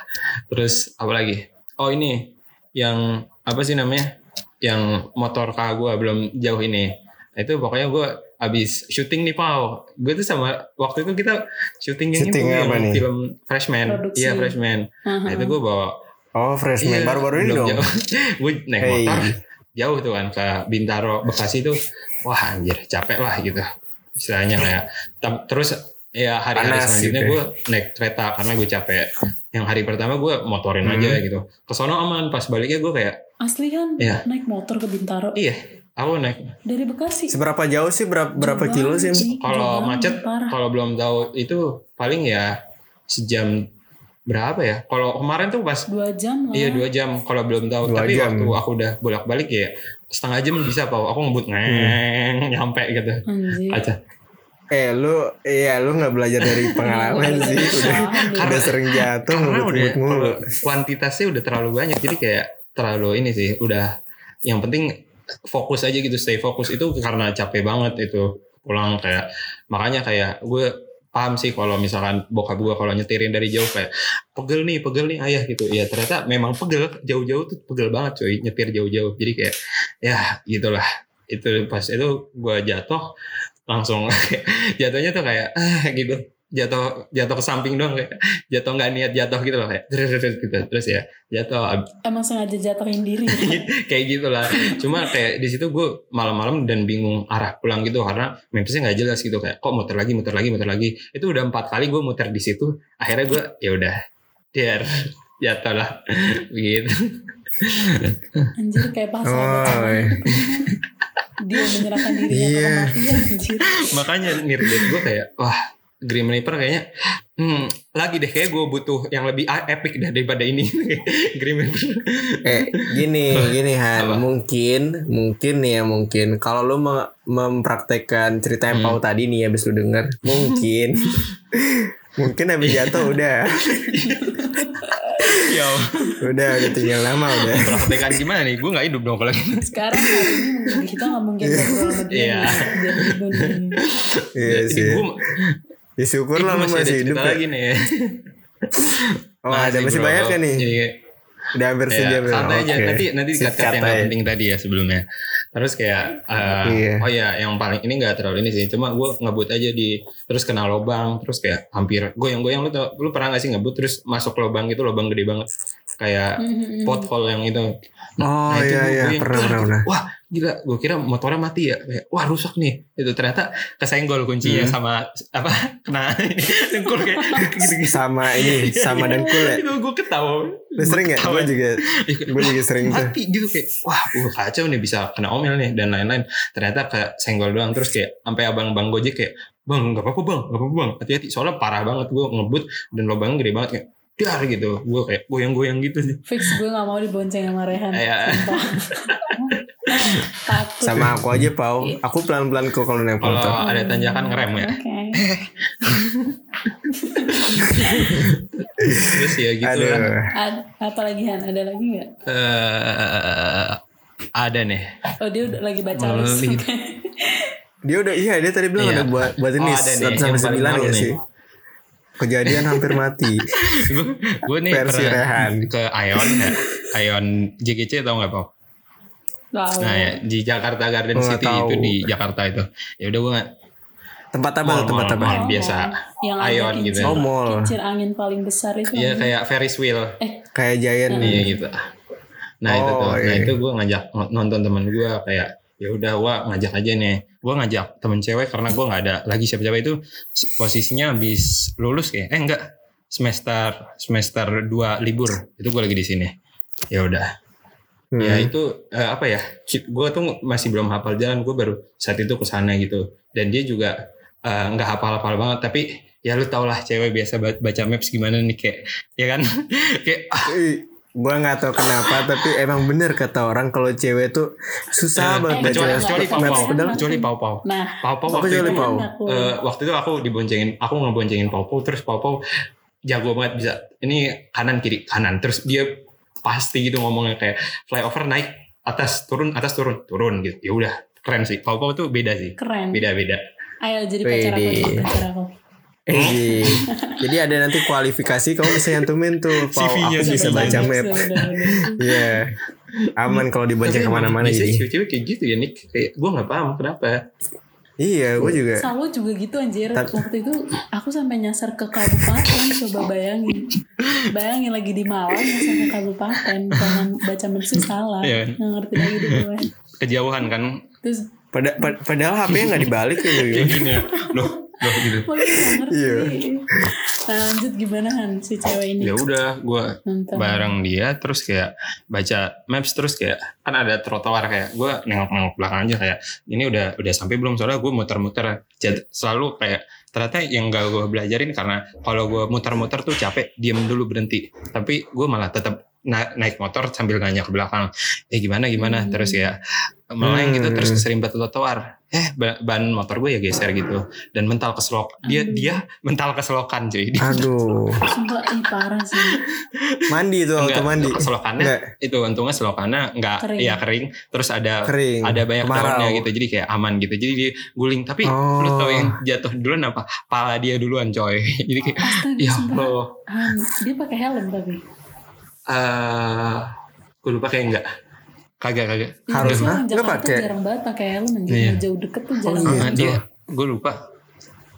Terus apa lagi? Oh ini yang apa sih namanya? Yang motor kakak gue belum jauh ini. Nah, itu pokoknya gue abis syuting nih Pau. Gue tuh sama waktu itu kita syuting yang Syuting itu apa yang nih? film Freshman. Produksi. Iya Freshman. Nah itu gue bawa Oh, freshman Iya, baru-baru ini dong. jauh. gue naik Hey. motor jauh tuh kan ke Bintaro Bekasi tuh wah anjir capek lah gitu istilahnya kayak terus ya hari-hari Panas selanjutnya gitu gue naik kereta karena gue capek yang hari pertama gue motorin Hmm. aja gitu kesono aman pas baliknya gue kayak Asli kan Iya. naik motor ke Bintaro iya aku naik dari Bekasi. Seberapa jauh sih? Berapa, berapa kilo sih? kalau macet kalau belum tahu itu paling ya sejam berapa ya kalau kemarin tuh pas dua jam lah. Iya dua jam kalau belum tahu. Dua Tapi jam. waktu aku udah bolak balik ya setengah jam bisa pak. Aku ngebut ngeng nyampe gitu. Anjir. Aja. Eh, lu iya lu nggak belajar dari pengalaman sih. Udah Karena- udah sering jatuh ngebut mulu. kuantitasnya udah terlalu banyak. Jadi kayak terlalu ini sih. Udah yang penting fokus aja gitu. Stay fokus itu karena capek banget itu pulang kayak makanya kayak gue paham sih kalau misalkan bokap gue kalau nyetirin dari jauh kayak pegel nih pegel nih ayah gitu. Ya ternyata memang pegel jauh-jauh tuh pegel banget coy nyetir jauh-jauh. Jadi kayak ya gitulah. Itu pas itu gue jatuh langsung jatuhnya tuh kayak ah gitu jatuh jatuh ke samping doang kayak jatuh nggak niat jatuh gitu loh kayak gitu terus ya jatuh Emang sengaja jatuhin diri. kayak gitulah cuma kayak di situ gue malam-malam dan bingung arah pulang gitu karena mapsnya nggak jelas gitu kayak kok muter lagi muter lagi muter lagi itu udah empat kali gue muter di situ akhirnya gue ya udah biar jatuh lah begitu Anjir kayak pas Oh, iya. dia menyerahkan dirinya Iya. ke kematian anjir. makanya nirdet gue kayak wah Grim Reaper kayaknya hmm, lagi deh kayak gue butuh yang lebih a- epic dah daripada ini Grim Reaper Eh, gini, gini Han, Apa? mungkin, mungkin nih ya mungkin. Kalau lu me- mempraktekkan cerita yang Hmm. Pau tadi nih habis lu denger, mungkin, mungkin habis jatuh udah, ya udah, udah tinggal lama udah. praktekan gimana nih gue nggak hidup dong kalau gitu Sekarang hari ini kita nggak mungkin ngobrol sama dia. Iya. Iya jadi sih. gue Ya syukur lah lu masih, ada masih hidup ya. lagi nih Oh ada masih bro. banyak kan nih. Jadi, Udah hampir Ya, sejam ya. santai aja Oke. nanti nanti dikat yang penting tadi ya sebelumnya terus kayak eh, Iya. oh ya yang paling ini nggak terlalu ini sih cuma gue ngebut aja di terus kena lubang terus kayak hampir goyang-goyang lu tau, lu pernah gak sih ngebut terus masuk lubang itu lubang gede banget kayak Mhm. pothole yang itu Oh Nah, itu iya gua- iya gua yang, pernah "Wah, pernah pernah. wah gila gue kira motornya mati ya. Kayak wah rusak nih. Itu ternyata kesenggol kuncinya Hmm. sama apa kena ini dengkul kayak gitu-gitu. Sama ini sama dengkul ya. itu gue ketawa. Lu sering gak? Gue juga gue juga sering tuh. mati gitu kayak wah uh, kacau nih bisa kena omel nih dan lain-lain. Ternyata kayak senggol doang. Terus kayak sampai abang-abang gojek kayak bang nggak apa-apa bang nggak apa-apa bang. Hati-hati soalnya parah banget gue ngebut dan lubangnya gede banget kayak dar gitu gue kayak goyang-goyang gitu sih Fix gue gak mau dibonceng sama Rehan. Iya. Takut. Sama aku aja Pau. Aku pelan-pelan kok kalau naik kalau motor. ada tanjakan ngerem ya Oke. terus ya gitu Aduh. lah Ad- apa lagi Han? Ada lagi nggak? Eh, ada nih Oh dia udah lagi baca list. iya. Dia udah iya dia tadi bilang Iya. ada buat buat ini Oh, ada nih, sampai yang paling sembilan ya nih. sih. Kejadian hampir mati. gue nih Versi Rehan. ke Ion ya Ion JGC tau nggak Pau? Tahu. Nah ya di Jakarta Garden nggak City itu tahu. di Jakarta itu ya udah gue nggak Tempat apa tempat apa? mall. Oh, biasa. Yang Ion gitu. kincir, Oh, mall. kincir angin paling besar itu. Iya kayak Ferris wheel Kayak Giant. iya gitu nah itu tuh Oh, nah iya. itu gue ngajak nonton temen gue kayak ya udah gue ngajak aja nih gue ngajak temen cewek karena gue nggak ada lagi siapa-siapa itu posisinya habis lulus kayak eh enggak semester semester 2 libur itu gue lagi di sini ya udah Hmm. Ya itu eh, apa ya? Gue tuh masih belum hafal jalan. Gue baru saat itu ke sana gitu. Dan dia juga eh, nggak hafal-hafal banget. Tapi ya lu tau lah cewek biasa ba- baca maps gimana nih kayak ya kan kayak ah, Gua nggak tahu kenapa tapi emang bener kata orang kalau cewek tuh susah eh, banget eh, baca kecuali kecuali tahu. pau. pau kecuali pau pau. Nah, pau pau waktu itu Pau? eh, waktu itu aku diboncengin aku ngeboncengin pau pau terus pau pau jago banget bisa ini kanan kiri kanan. Terus dia pasti gitu ngomongnya kayak flyover naik atas turun atas turun. Turun gitu. Ya udah keren sih. Pau pau tuh beda sih. Keren. beda beda Ayo jadi pacar aku, pacar aku. Eh, jadi ada nanti kualifikasi kamu bisa nyantumin tuh CV-nya aku bisa baca map. Iya Aman kalau emang ke mana-mana jadi cewek-cewek kayak gitu ya Nick kayak gue nggak paham kenapa Iya gue juga Selalu juga gitu anjir. Tapi- Waktu itu aku sampai nyasar ke kabupaten. Coba bayangin. Bayangin lagi di Malang nyasar ke kabupaten. Jangan baca sih salah. Iya. Nggak ngerti lagi di gue. kejauhan kan Terus Pada, pad- Padahal HP-nya nggak dibalik ya kayak gitu. gini ya loh loh gitu? Iya. Nah lanjut gimana Han si cewek ini ya udah gue bareng dia terus kayak baca maps terus kayak kan ada trotoar kayak gue nengok-nengok belakang aja kayak ini udah udah sampai belum soalnya gue muter-muter selalu kayak ternyata yang gak gue belajarin karena kalau gue muter-muter tuh capek diem dulu berhenti tapi gue malah tetap na- naik motor sambil nanya ke belakang eh gimana gimana Hmm. terus ya meleng gitu Hmm. terus keserimbat trotoar eh ba- ban motor gue ya geser gitu. Dan mental keselok dia Aduh. dia mental keselokan cuy. Dia- Aduh. Sumpah ih parah sih. Mandi tuh Enggak, auto mandi. selokannya Enggak. itu untungnya selokannya nggak Kering. ya kering. Terus ada kering. ada banyak daunnya gitu jadi kayak aman gitu. Jadi dia guling. Tapi Oh. lu tau yang jatuh duluan apa? Pala dia duluan coy. Jadi kayak Astaga ya. Allah. Han, dia pakai helm tapi. eh gue lupa kayak enggak kagak kagak Ya, Harus, biasanya hah? orang Nggak pakai? jarang banget pakai helm anjir. Iya. Jauh deket tuh Oh, jarang. iya. Ah, banget. dia gue lupa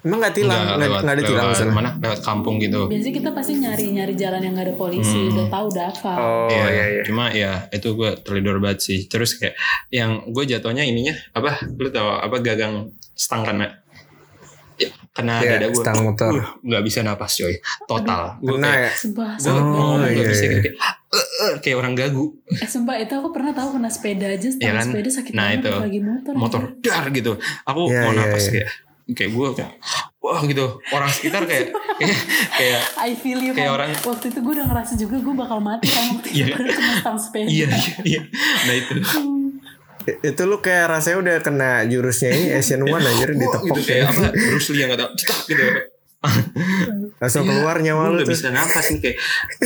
Emang nggak tilang Nggak, nggak lewat, ada tilang lewat sana mana lewat kampung gitu Biasanya kita pasti nyari-nyari jalan yang gak ada polisi, Hmm. udah tahu udah hafal. Oh Iya, iya iya cuma ya itu gue terlidor banget sih terus kayak yang gue jatuhnya ininya apa lu tau apa gagang stang kan Mak? Kena Iya, dada gue motor. nggak bisa napas coy total gue Kena kayak ya Sumpah, gue Oh, ngomong nggak iya, bisa iya. kayak kayak orang gagu Eh, sumpah itu aku pernah tahu kena sepeda aja, Iya kan? sepeda sakit Nah, banget itu. lagi motor. motor anjir. dar gitu aku Iya, mau iya, napas iya. kayak kayak gue kayak wah gitu orang sekitar kayak kayak, kayak I feel you Kayak kan. orang- Waktu itu gue udah ngerasa juga gue bakal mati kan waktu itu Iya. setengah sepeda. iya iya iya nah itu Itu lu kayak rasanya udah kena jurusnya ini Asian One anjir Wah, ditepok gitu kayak ya. apa Bruce Lee yang gak tau cetak gitu Langsung Iya, keluar nyawa gue lu gak bisa nafas nih kayak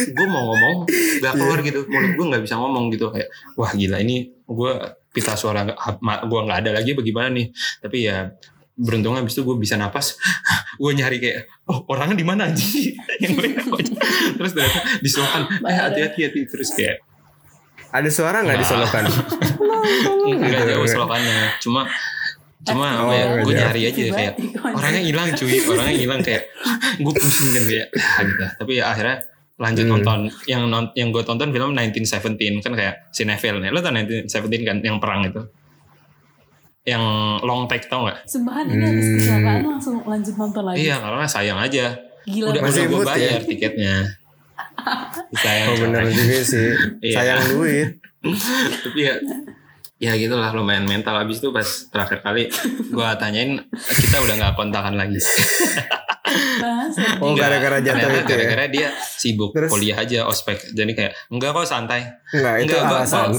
gue mau ngomong gak keluar gitu. Mulut gue gak bisa ngomong gitu kayak wah gila ini gue pita suara gak- gue nggak ada lagi bagaimana nih? Tapi ya beruntungnya abis itu gue bisa napas. Gue nyari kayak oh orangnya di mana anjing? Yang gue terus ternyata diselokan eh hati-hati hati terus kayak Ada suara nggak Nggak. disolokan nggak jauh selokannya cuma cuma Oh, apa ya gue nggak nyari aja kayak orangnya hilang cuy. Orangnya hilang kayak gue pusing kan kayak gitu tapi ya akhirnya lanjut Hmm. nonton. Yang non, yang gue tonton film 1917 kan kayak Cinefil nih. Lo tau 1917 kan yang perang itu? Yang long take tau nggak? Sembahan ini habis Hmm. kecelakaan langsung lanjut nonton lagi. iya karena sayang aja. Gila. Udah Masih udah gue ya? bayar tiketnya. Sayang Oh bener juga sih. Iya. Sayang duit tapi ya ya gitulah lumayan mental. Abis itu pas terakhir kali gue tanyain kita udah nggak kontakan lagi Oh, gara-gara jatuh itu ya? gara-gara dia sibuk Terus? kuliah aja ospek. Jadi kayak enggak kok santai. Enggak, itu Enggak, gua- alasan.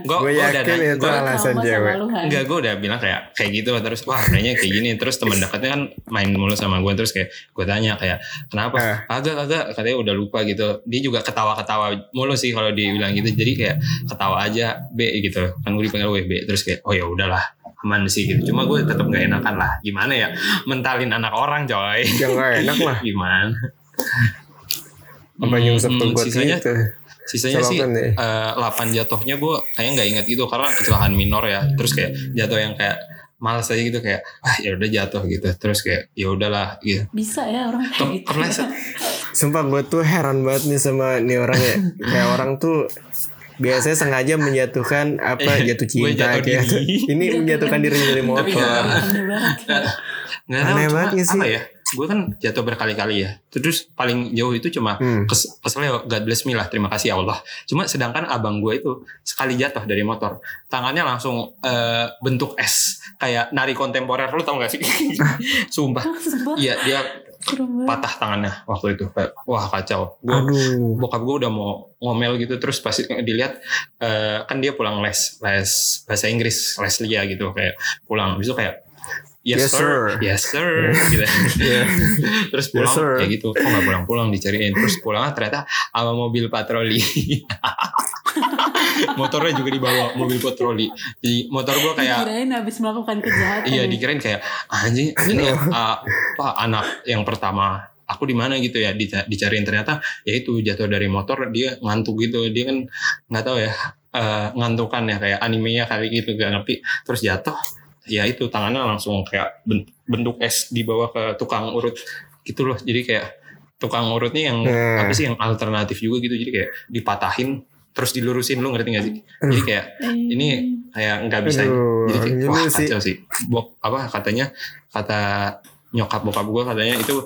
Gue Gue udah yakin itu gua- alasan cewek. Enggak, gue udah bilang kayak kayak gitu terus wah kayaknya kayak gini. Terus teman dekatnya kan main mulu sama gue terus kayak gue tanya kayak kenapa? Ah. agak agak katanya udah lupa gitu. Dia juga ketawa-ketawa mulu sih kalau dibilang gitu. Jadi kayak ketawa aja B gitu. Kan gue dipanggil WB terus kayak oh ya udahlah aman sih gitu cuma gue tetap nggak enakan lah gimana ya mentalin anak orang coy Yang gak enak lah. gimana Apa nyungsep hmm, tuh sisanya gitu. sisanya sih ya. eh, 8 jatuhnya gue kayak nggak ingat gitu karena kecelakaan minor ya terus kayak jatuh yang kayak malas aja gitu kayak ah ya udah jatuh gitu terus kayak ya udahlah gitu Bisa ya orang Ke- kayak gitu. kepleset. Sumpah gue tuh heran banget nih sama nih orang ya. Kayak orang tuh biasanya sengaja menjatuhkan apa Eh, jatuh cinta jatuh kayak ini menjatuhkan diri dari motor. nggak- Aneh banget. nggak tahu Aneh cuma banget sih. apa ya gue kan jatuh berkali-kali ya terus paling jauh itu cuma Hmm. kes, keselnya God bless me lah terima kasih ya Allah cuma sedangkan abang gue itu sekali jatuh dari motor tangannya langsung eh, bentuk S kayak nari kontemporer lu tau gak sih sumpah iya dia. Patah tangannya waktu itu kayak wah kacau gue Aduh. bokap gue udah mau ngomel gitu terus pas dilihat eh, kan dia pulang les les bahasa Inggris les lia gitu kayak pulang itu kayak yes, Yes, sir. sir. yes sir gitu Iya. terus pulang Yes, sir. kayak gitu kok nggak pulang pulang dicariin terus pulangnya ternyata sama mobil patroli motornya juga dibawa mobil patroli jadi motor gue kayak Dikirain habis melakukan kejahatan. Iya ya. dikirain kayak anjing ini uh, apa anak yang pertama aku di mana gitu ya Dica- dicariin ternyata ya itu jatuh dari motor dia ngantuk gitu dia kan nggak tahu ya uh, ngantukan ya kayak animenya kali gitu gak ngerti terus jatuh ya itu tangannya langsung kayak ben- bentuk es dibawa ke tukang urut gitu loh jadi kayak tukang urutnya yang Hmm. apa sih yang alternatif juga gitu jadi kayak dipatahin terus dilurusin lu ngerti gak sih? Jadi kayak Eh, ini kayak nggak bisa. Aduh, jadi kayak wah sih. kacau sih. Bok, apa katanya kata nyokap bokap gue katanya itu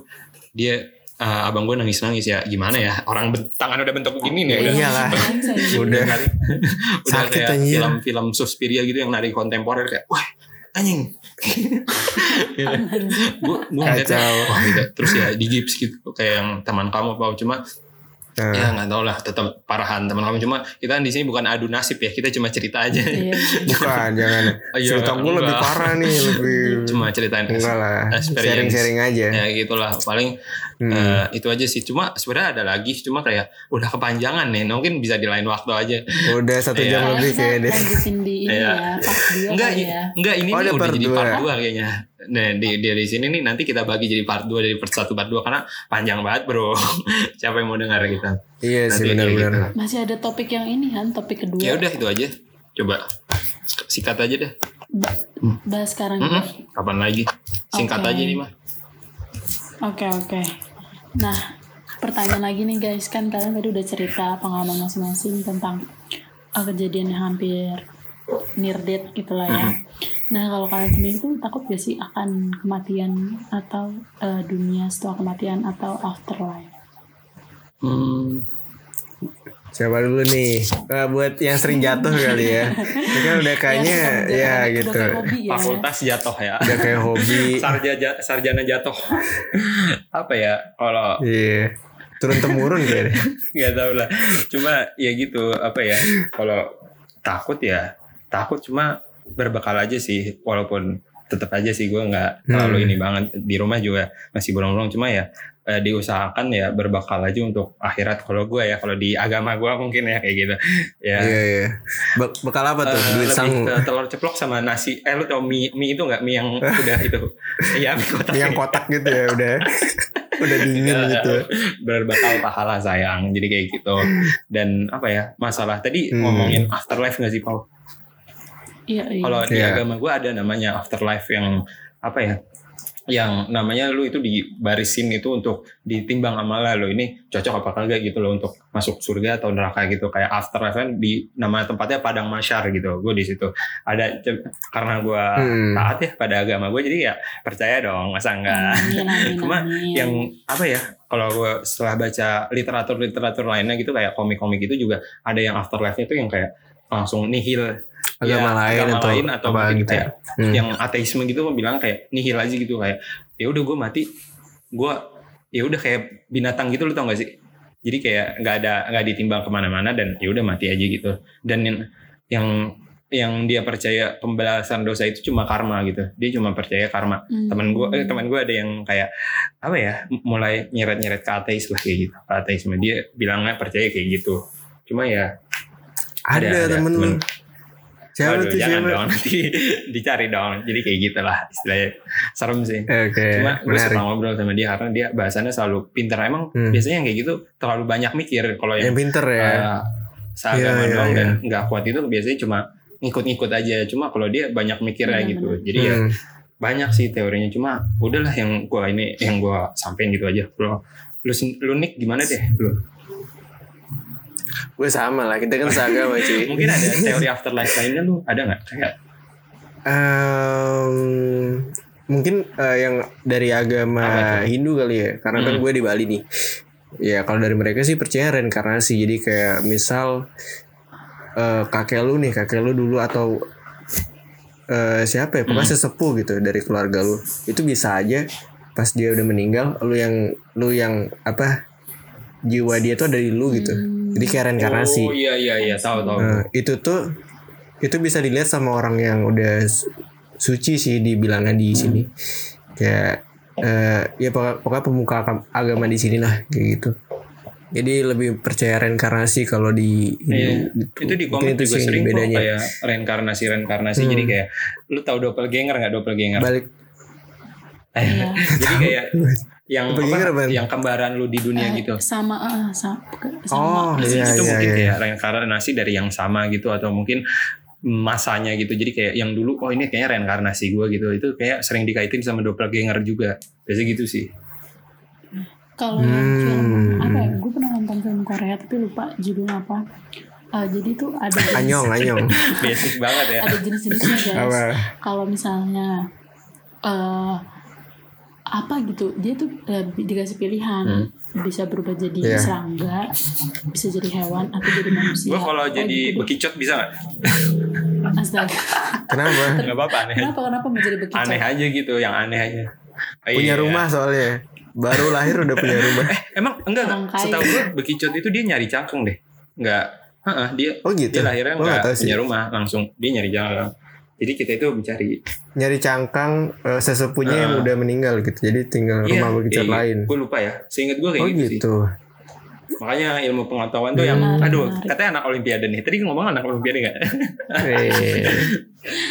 dia eh, abang gue nangis nangis ya. Gimana ya? Orang tangan udah bentuk begini nih udah. Iyalah. udah Udah. kali udah Sakit, kayak film-film Suspiria gitu yang nari kontemporer kayak wah anjing. Gue gue Kacau. wah gitu. Terus ya di gips gitu kayak yang teman kamu apa cuma Nah, ya nggak tahu lah tetap parahan teman kamu cuma kita di sini bukan adu nasib ya kita cuma cerita aja Iya. bukan jangan. Oh, iya, Cerita gue lebih parah nih lebih. cuma ceritain Enggak lah. Sharing-sharing aja. ya gitulah paling Hmm. eh, itu aja sih cuma sebenarnya ada lagi cuma kayak udah kepanjangan nih mungkin bisa di lain waktu aja Udah satu Iya. jam Kayaknya lebih kita kayak deh. lanjutin di ini Iya. ya, part 2 enggak ya. enggak ini Oh, nih udah part jadi dua. part 2 kayaknya nah di, di dari sini nih nanti kita bagi jadi part 2 dari part 1 part 2 karena panjang banget bro siapa yang mau dengar kita Iya sih Nanti kayak benar-benar. Masih ada topik yang ini kan, topik kedua. ya udah itu aja coba sikat aja deh Ba- bahas sekarang Mm-mm. gitu. kapan lagi singkat Oke. aja nih mah Oke oke. Nah pertanyaan lagi nih guys kan kalian tadi udah cerita pengalaman masing-masing tentang uh, kejadian yang hampir near death gitu lah ya. Nah kalau kalian sendiri tuh takut gak sih akan kematian atau uh, dunia setelah kematian atau afterlife? hmm, Siapa dulu nih? Nah, buat yang sering jatuh kali ya. Ini kan udah kayaknya Yang suka ya menjadi- gitu. udah kayak hobi ya. fakultas jatuh ya Udah kayak hobi. sarjana sarjana jatuh apa ya kalau Iya. Turun temurun kayaknya. nggak tahu lah cuma ya gitu apa ya kalau takut ya takut cuma berbekal aja sih walaupun tetap aja sih gue nggak terlalu Hmm. ini banget di rumah juga masih bolong-bolong cuma ya eh, diusahakan ya berbekal aja untuk akhirat kalau gue ya kalau di agama gue mungkin ya kayak gitu ya Iya iya. Be- bekal apa tuh? Eh, Duit lebih sang ke telur ceplok sama nasi eh lu tau mie mie itu nggak mie yang udah itu iya mie kotak yang kotak gitu ya udah. udah dingin Iya, gitu. berbekal pahala sayang jadi kayak gitu dan apa ya masalah tadi Hmm. ngomongin afterlife nggak sih Paul Iya iya. kalau di Iya. agama gue ada namanya afterlife yang apa ya yang namanya lu itu dibarisin itu untuk ditimbang amal lo ini cocok apa kagak? gitu loh untuk masuk surga atau neraka gitu. Kayak afterlife kan di nama tempatnya padang masyar gitu gue di situ. Ada karena gue Hmm. taat ya pada agama gue jadi ya percaya dong masa enggak? Amin, amin, Cuma amin. yang apa ya kalau gue setelah baca literatur literatur lainnya gitu kayak komik-komik itu juga ada yang afterlife itu yang kayak langsung nihil Agama Ya, lain agama atau lain atau apa mungkin gitu kayak ya. Hmm. yang ateisme gitu bilang kayak nihil aja gitu kayak ya udah gue mati gue ya udah kayak binatang gitu lu tau gak sih jadi kayak nggak ada nggak ditimbang ke mana-mana dan ya udah mati aja gitu dan yang yang yang dia percaya pembalasan dosa itu cuma karma gitu dia cuma percaya karma Hmm. teman gue eh, teman gue ada yang kayak apa ya mulai nyeret-nyeret ke ateis lah kayak gitu ke ateisme dia bilangnya percaya kayak gitu cuma ya Ada, temen lu. Siapa Waduh, tuh jangan siapa? dong nanti dicari dong jadi kayak gitu lah istilahnya serem sih Oke, cuma gue suka ngobrol sama dia karena dia bahasannya selalu pinter emang Hmm. biasanya yang kayak gitu terlalu banyak mikir kalau Yang yang pinter ya. uh, seagama Iya, iya, doang iya. dan nggak kuat itu biasanya cuma ngikut-ngikut aja cuma kalau dia banyak mikirnya Benar, gitu benar. jadi ya Hmm. banyak sih teorinya cuma udahlah yang gua ini yang gua sampein gitu aja lo lu lu Nick gimana deh lu Gue sama lah, kita kan seagama cuy. mungkin ada teori afterlife lainnya lu ada nggak kayak Em, mungkin eh, yang dari agama? Hindu kali ya, karena kan Hmm. gue di Bali nih. Ya kalau dari mereka sih percaya reinkarnasi. Jadi kayak misal eh, kakek lu nih, kakek lu dulu atau eh, siapa ya, pokoknya Hmm. sesepuh gitu dari keluarga lu. Itu bisa aja pas dia udah meninggal, lu yang lu yang apa jiwa dia tuh ada di lu gitu. Hmm. Jadi kayak reinkarnasi. oh iya iya iya tahu tahu Nah, itu tuh itu bisa dilihat sama orang yang udah su- suci sih dibilangnya di sini. Kayak eh, ya pokok- pokoknya pemuka agam- agama di sini lah kayak gitu. Jadi lebih percaya reinkarnasi kalau di Iya. Hindu gitu. itu di komik juga sih sering bedanya. kayak reinkarnasi reinkarnasi Hmm. jadi kayak lu tahu doppelganger nggak doppelganger Balik Iya. jadi kayak yang Doppelganger apa, yang kembaran lu di dunia Eh, gitu sama ah, sama, Oh, sama Itu- iya, itu iya, mungkin iya. kayak reinkarnasi dari yang sama gitu atau mungkin masanya gitu jadi kayak yang dulu oh ini kayaknya reinkarnasi gue gitu itu kayak sering dikaitin sama doppelganger juga biasa gitu sih Kalau yang film Hmm. apa ya? Gue pernah nonton film Korea tapi lupa judulnya apa. Eh, jadi tuh ada jenis, anyong anyong. basic banget ya ada jenis-jenisnya guys. Kalau misalnya eh apa gitu, dia tuh eh, dikasih pilihan Hmm. bisa berubah jadi Iya. serangga, bisa jadi hewan atau jadi manusia. gue kalau Oh, jadi gitu bekicot bisa nggak Astaga. Kenapa? nggak apa-apa aneh Kenapa kenapa mau jadi begitu? aneh aja gitu yang aneh aja Oh, Punya iya. rumah soalnya. Baru lahir udah punya rumah. emang enggak enggak setahu gue bekicot itu dia nyari cangkeng deh nggak Heeh, dia Oh gitu. dia lahirnya Gua nggak nggak tahu sih. punya rumah langsung dia nyari cangkeng jadi kita itu mencari Nyari cangkang eh, sesepuhnya yang Ah. udah meninggal gitu. Jadi tinggal rumah bekicot lain. gue lupa ya seingat gue kayak Oh gitu, sih gitu. makanya ilmu pengetahuan tuh yang Menarik, aduh katanya anak olimpiade nih tadi ngomong anak olimpiade nggak Eh,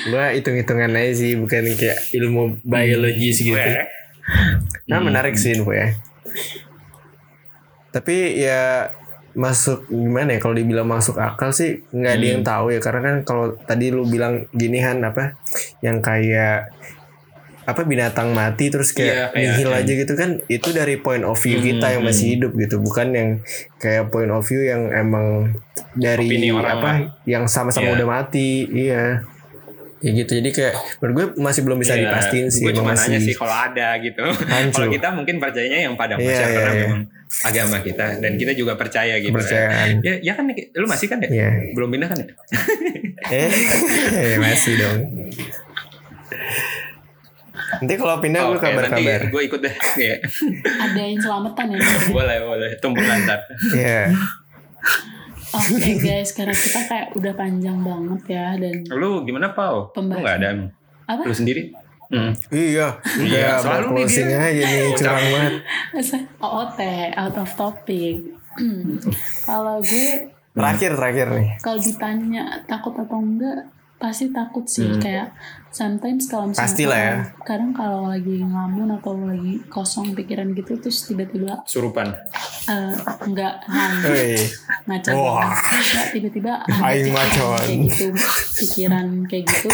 gua hitung-hitungan aja sih bukan kayak ilmu biologis gitu. Weh. Nah Hmm. menarik sih info ya. Tapi ya masuk gimana ya kalau dibilang masuk akal sih nggak ada Hmm. yang tahu ya karena kan kalau tadi lu bilang gini Han apa yang kayak apa binatang mati terus kayak Iya, kayak- nihil aja gitu kan itu dari point of view Hmm, kita yang masih hmm. hidup gitu bukan yang kayak point of view yang emang dari Opini orang apa yang sama-sama Iya. udah mati iya ya gitu jadi kayak menurut gue masih belum bisa Iya, dipastiin sih gue cuma emang nanya masih sih kalau ada gitu kalau kita mungkin percayanya yang pada Iya, masyarakat iya, karena iya. memang agama kita dan kita juga percaya gitu kepercayaan. Ya ya kan lu masih kan ya Iya. belum pindah kan ya Eh, eh, masih dong. Nanti kalau pindah gue Oke, nanti kabar-kabar. gue ikut deh. Kayak, Ada yang selamatan ya. boleh boleh. Tumpuk lantar Iya. Oke guys, karena kita kayak udah panjang banget ya dan lu gimana pau? Lu nggak ada? Apa? lu sendiri hmm. Iya, Iya, udah selalu nih dia. aja nih, curang banget. OOT, out of topic. Kalau gue Terakhir, terakhir nih. kalau ditanya takut atau enggak pasti takut sih Hmm. kayak sometimes kalau misalnya Pastilah ya. kadang kalau lagi ngelamun atau lagi kosong pikiran gitu terus tiba-tiba surupan eh, enggak Hei, ngaco tiba-tiba macoan. kayak gitu pikiran kayak gitu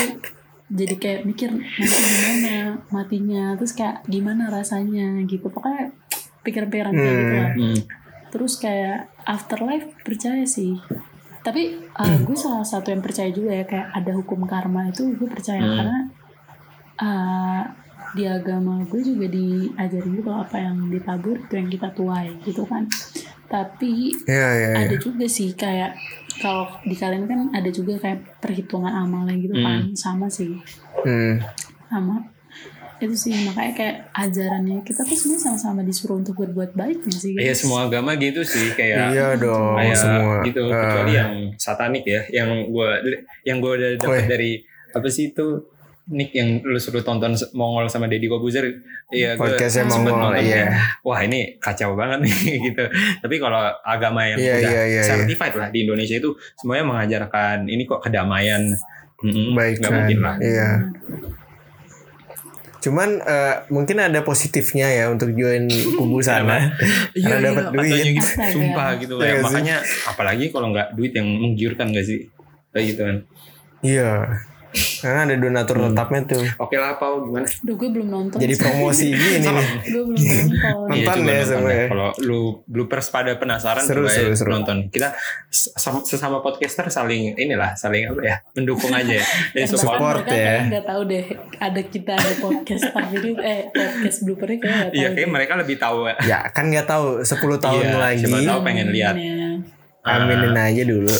jadi kayak mikir nanti gimana matinya. Terus kayak gimana rasanya? Gitu. Pokoknya pikiran-pikiran kayak gitu lah. Hmm. terus kayak afterlife percaya sih. Tapi uh, gue salah satu yang percaya juga ya kayak ada hukum karma itu gue percaya. Hmm. karena uh, di agama gue juga diajarin juga apa yang ditabur itu yang kita tuai gitu kan tapi Iya, iya, iya. ada juga sih kayak kalau di kalian kan ada juga kayak perhitungan amalnya gitu kan sama sih. Hmm. sama. Itu sih makanya kayak ajarannya kita tuh sebenarnya sama-sama disuruh untuk berbuat baik nggak sih Iya semua agama gitu sih kayak Iya dong kayak semua. gitu Eh, kecuali yang satanik ya yang gue yang gue udah dapat dari apa sih itu Nick yang lu suruh tonton Mongol sama Deddy Kobuzer iya gue podcastnya sempet Mongol nonton. iya. wah ini kacau banget nih gitu tapi kalau agama yang Iya, udah iya, iya, certified lah di Indonesia itu semuanya mengajarkan ini kok kedamaian Mm-mm, Baik nggak kan. mungkin lah Iya. Cuman eh, mungkin ada positifnya ya untuk join kubu sana. Karena dapat duit. gitu, sumpah gitu Iya sih? makanya apalagi kalau nggak duit yang menggiurkan gak sih kayak gitu kan Iya. Karena ada donatur Hmm. tetapnya tuh. oke lah Pau gimana Duh gue belum nonton. Jadi promosi gini nih. gue belum nonton. Nonton Iya, deh. ya. Kalau lu bloopers pada penasaran Seru, coba ya seru, seru. nonton. Kita sesama, podcaster saling inilah saling apa ya mendukung aja ya. Jadi support. Support ya. nggak tahu deh ada kita ada podcast tapi ini eh podcast bloopernya kayak nggak tahu. Iya kayak mereka lebih tahu. Ya kan nggak tahu 10 tahun Iya, lagi. siapa tahu pengen lihat. Ya. Aminin aja dulu.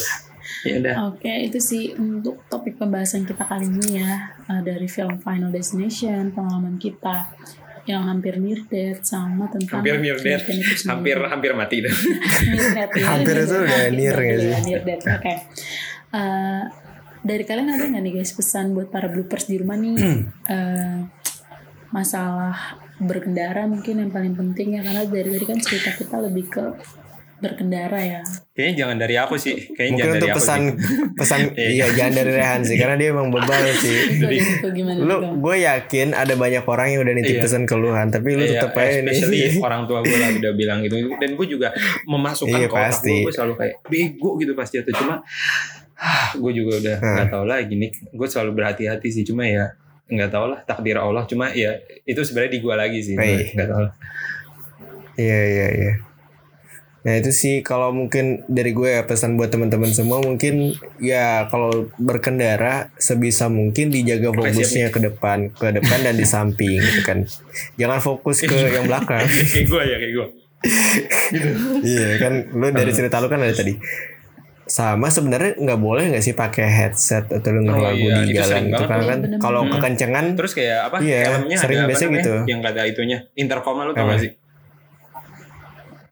Ya udah. Oke, itu sih untuk topik pembahasan kita kali ini ya eh, dari film Final Destination, pengalaman kita yang hampir near death sama tentang Hampir near death. Hampir hampir mati death ya. Hampir itu udah Hampir near nggak sih? ya, near death. Oke. Eh, dari kalian ada nggak nih guys pesan buat para bloopers di rumah nih eh, masalah berkendara mungkin yang paling penting ya karena dari tadi kan cerita kita lebih ke berkendara ya. Kayaknya jangan dari aku sih. Kayaknya Mungkin jangan dari untuk aku pesan sih. pesan Iya. iya jangan dari Rehan sih karena dia emang bebal sih. Itu, itu gimana Lu itu? gue yakin ada banyak orang yang udah nitip Iya. pesan keluhan tapi lu Iya, tetap aja especially nih. orang tua gue lah udah bilang gitu dan gue juga memasukkan Iya, ke otak gue gue selalu kayak bego gitu pasti itu cuma gue juga udah Hmm. nggak tahu lagi nih gue selalu berhati-hati sih cuma ya nggak tahu lah takdir Allah cuma ya itu sebenarnya di gue lagi sih nggak tahu lah. Iya iya iya. Nah itu sih kalau mungkin dari gue ya pesan buat teman-teman semua mungkin ya kalau berkendara sebisa mungkin dijaga fokusnya ke depan, ke depan dan di samping gitu kan. Jangan fokus ke yang belakang. kayak gue ya kayak gue iya kan lu dari cerita lu kan ada tadi. Sama sebenarnya nggak boleh nggak sih pakai headset atau denger Oh, lagu iya, di jalan itu kan? kan kalau kekencengan terus kayak apa? Iya, helmnya sering ada biasanya gitu. yang kata itunya. Intercom lu tau gak sih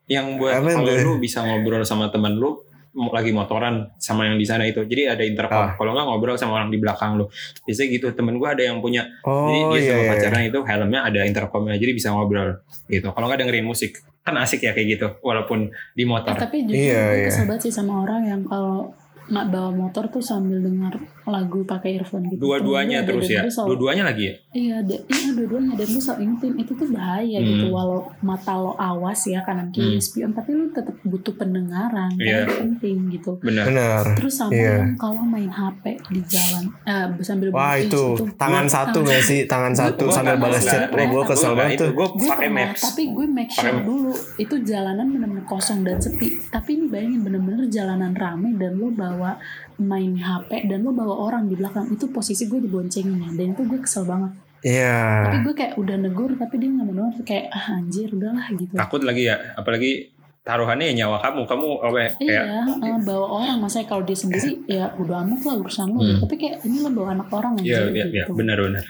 yang buat kalau lu bisa ngobrol sama teman lu mau- lagi motoran sama yang di sana itu. Jadi ada intercom. Ah. kalau nggak ngobrol sama orang di belakang lu. Biasanya gitu temen gua ada yang punya. Oh jadi dia iya, sama iya. pacarnya itu helmnya ada intercomnya jadi bisa ngobrol gitu. Kalau nggak dengerin musik kan asik ya kayak gitu walaupun di Eh, motor. tapi jujur Iya, gue iya. kesel banget sih sama orang yang kalau nggak bawa motor tuh sambil dengar lagu pakai earphone gitu. dua-duanya gue terus ada ya dua-duanya lagi ya Iya, ada, iya dua-duanya dan gue selalu ingetin itu tuh bahaya Hmm. gitu. Walau mata lo awas ya kanan kiri Hmm. spion, tapi lu tetap butuh pendengaran. Iya. Karena itu penting gitu. benar benar Terus sama Iya. yang kalau main HP di jalan, eh sambil Wah itu situ. tangan satu gak sih tangan satu sambil nggak balas chat nggak gue kesel Gua banget nggak tuh gue pakai maps tapi gue make sure dulu itu jalanan bener-bener kosong dan sepi. Tapi ini bayangin bener-bener jalanan rame dan lo bawa main HP dan lo bawa orang di belakang itu posisi gue diboncengin ya dan itu gue kesel banget. Iya Tapi gue kayak udah negur tapi dia nggak mau kayak ah anjir udahlah gitu. takut lagi ya apalagi taruhannya ya nyawa kamu kamu apa ya, kayak Iya, eh, bawa orang masa kalau dia sendiri ya udah amat lah urusan lo. Hmm. Tapi kayak ini lo bawa anak orang aja Iya, gitu. iya, iya, benar benar.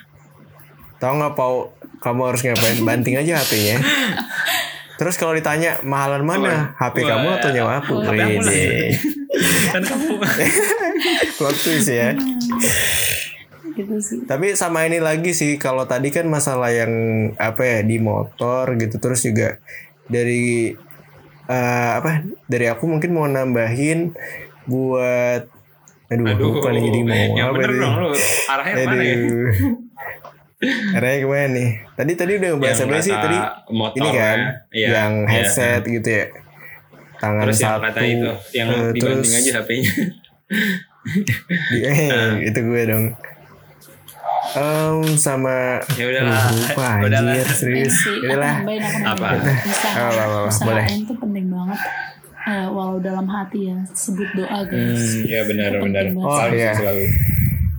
Tahu nggak Pau kamu harus ngapain banting aja HP-nya Terus kalau ditanya mahalan mana HP Wah. kamu atau nyawa aku. HP. Wede Kan kamu Plot twist ya Gitu sih. Tapi sama ini lagi sih kalau tadi kan masalah yang apa ya di motor gitu terus juga dari eh, apa dari aku mungkin mau nambahin buat aduh, aduh. lupa nih jadi mau yang apa bener nih. dong lu. Arahnya mana ya? Aduh. Arahnya ke mana nih? Tadi tadi udah ngebahas Yang apa sih tadi? motor Ini kan iya, yang iya. headset gitu ya. Tangan Terus yang satu. kata itu, yang eh, dibanting terus- aja HP-nya. di- eh, Nah. itu gue dong. Em sama Ya udahlah. Lupa Udahlah. anjir serius. Ini sih, Udahlah. Apa? Apa, apa, boleh. itu penting banget. Eh, walau dalam hati ya, sebut doa guys. Hmm, iya benar Itu benar. penting Oh, Selalu iya. selalu.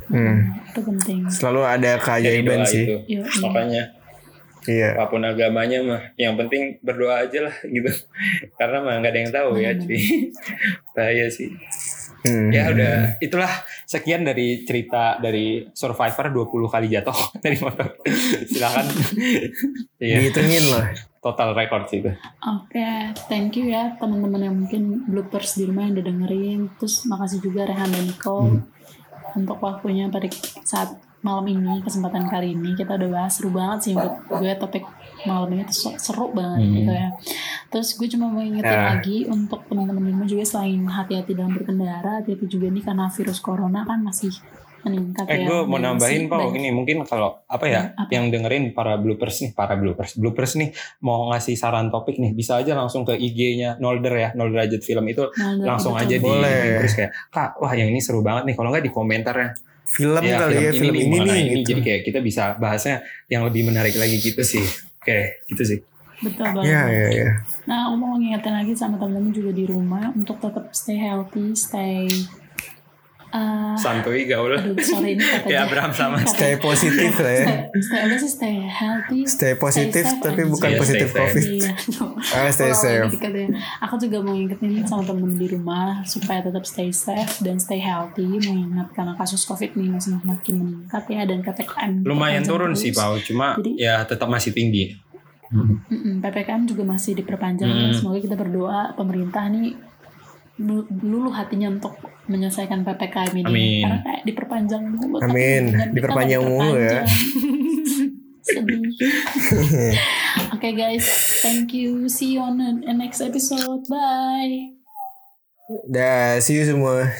Hmm. Itu penting. Selalu ada keajaiban sih. itu. Iya. Makanya Iya. apa pun agamanya mah yang penting berdoa aja lah gitu. Karena mah nggak ada yang tahu ya, cuy. Bahaya sih. Hmm. Ya udah itulah sekian dari cerita dari Survivor 20 kali jatuh dari motor. Silakan. Iya, Dihitungin loh. total record sih itu. Oke, thank you ya teman-teman yang mungkin bloopers di rumah yang udah dengerin. Terus makasih juga Rehan dan Nicole untuk waktunya pada saat malam ini, kesempatan kali ini. Kita udah bahas seru banget sih menurut gue topik malam ini tuh seru banget Hmm. gitu ya. Terus gue cuma mau ingetin Ya. lagi untuk teman-teman di rumah juga selain hati-hati dalam berkendara, hati-hati juga nih karena virus corona kan masih meningkat Eh ya. gue mau nambahin Pak, ini mungkin kalau apa ya apa? yang dengerin para bloopers nih, para bloopers, bloopers nih mau ngasih saran topik nih, bisa aja langsung ke IG-nya Nolder ya, Nolder Derajat Film itu Nah, langsung betul. aja di Boleh. terus kayak kak wah yang ini seru banget nih kalau nggak di komentar ya Film kali ya, film nih, ini mengenai nih. ini. gitu. jadi kayak kita bisa bahasnya yang lebih menarik lagi gitu sih oke gitu sih Betul banget. Ya, ya, ya. Nah, aku mau ngingetin lagi sama temen-temen juga di rumah untuk tetap stay healthy, stay uh, santuy gaul aduh sorry ini kayak Abraham sama Stay positif lah ya. stay, stay apa sih stay healthy Stay positif safe tapi and- bukan Iya, positif stay safe. covid. Iya. Ah, stay safe. gitu. Aku juga mau ingetin sama temen-temen di rumah supaya tetap stay safe dan stay healthy mengingat karena kasus covid ini masih makin meningkat ya dan ppkm lumayan turun terus. sih Pau cuma Jadi- ya tetap masih tinggi Mm-mm, ppkm juga masih diperpanjang ya. Mm. semoga kita berdoa pemerintah nih luluh hatinya untuk menyelesaikan ppkm ini Amin. karena kayak diperpanjang mulu Amin. Diperpanjang mulu ya. sedih oke guys thank you see you on the next episode bye Dah, see you semua.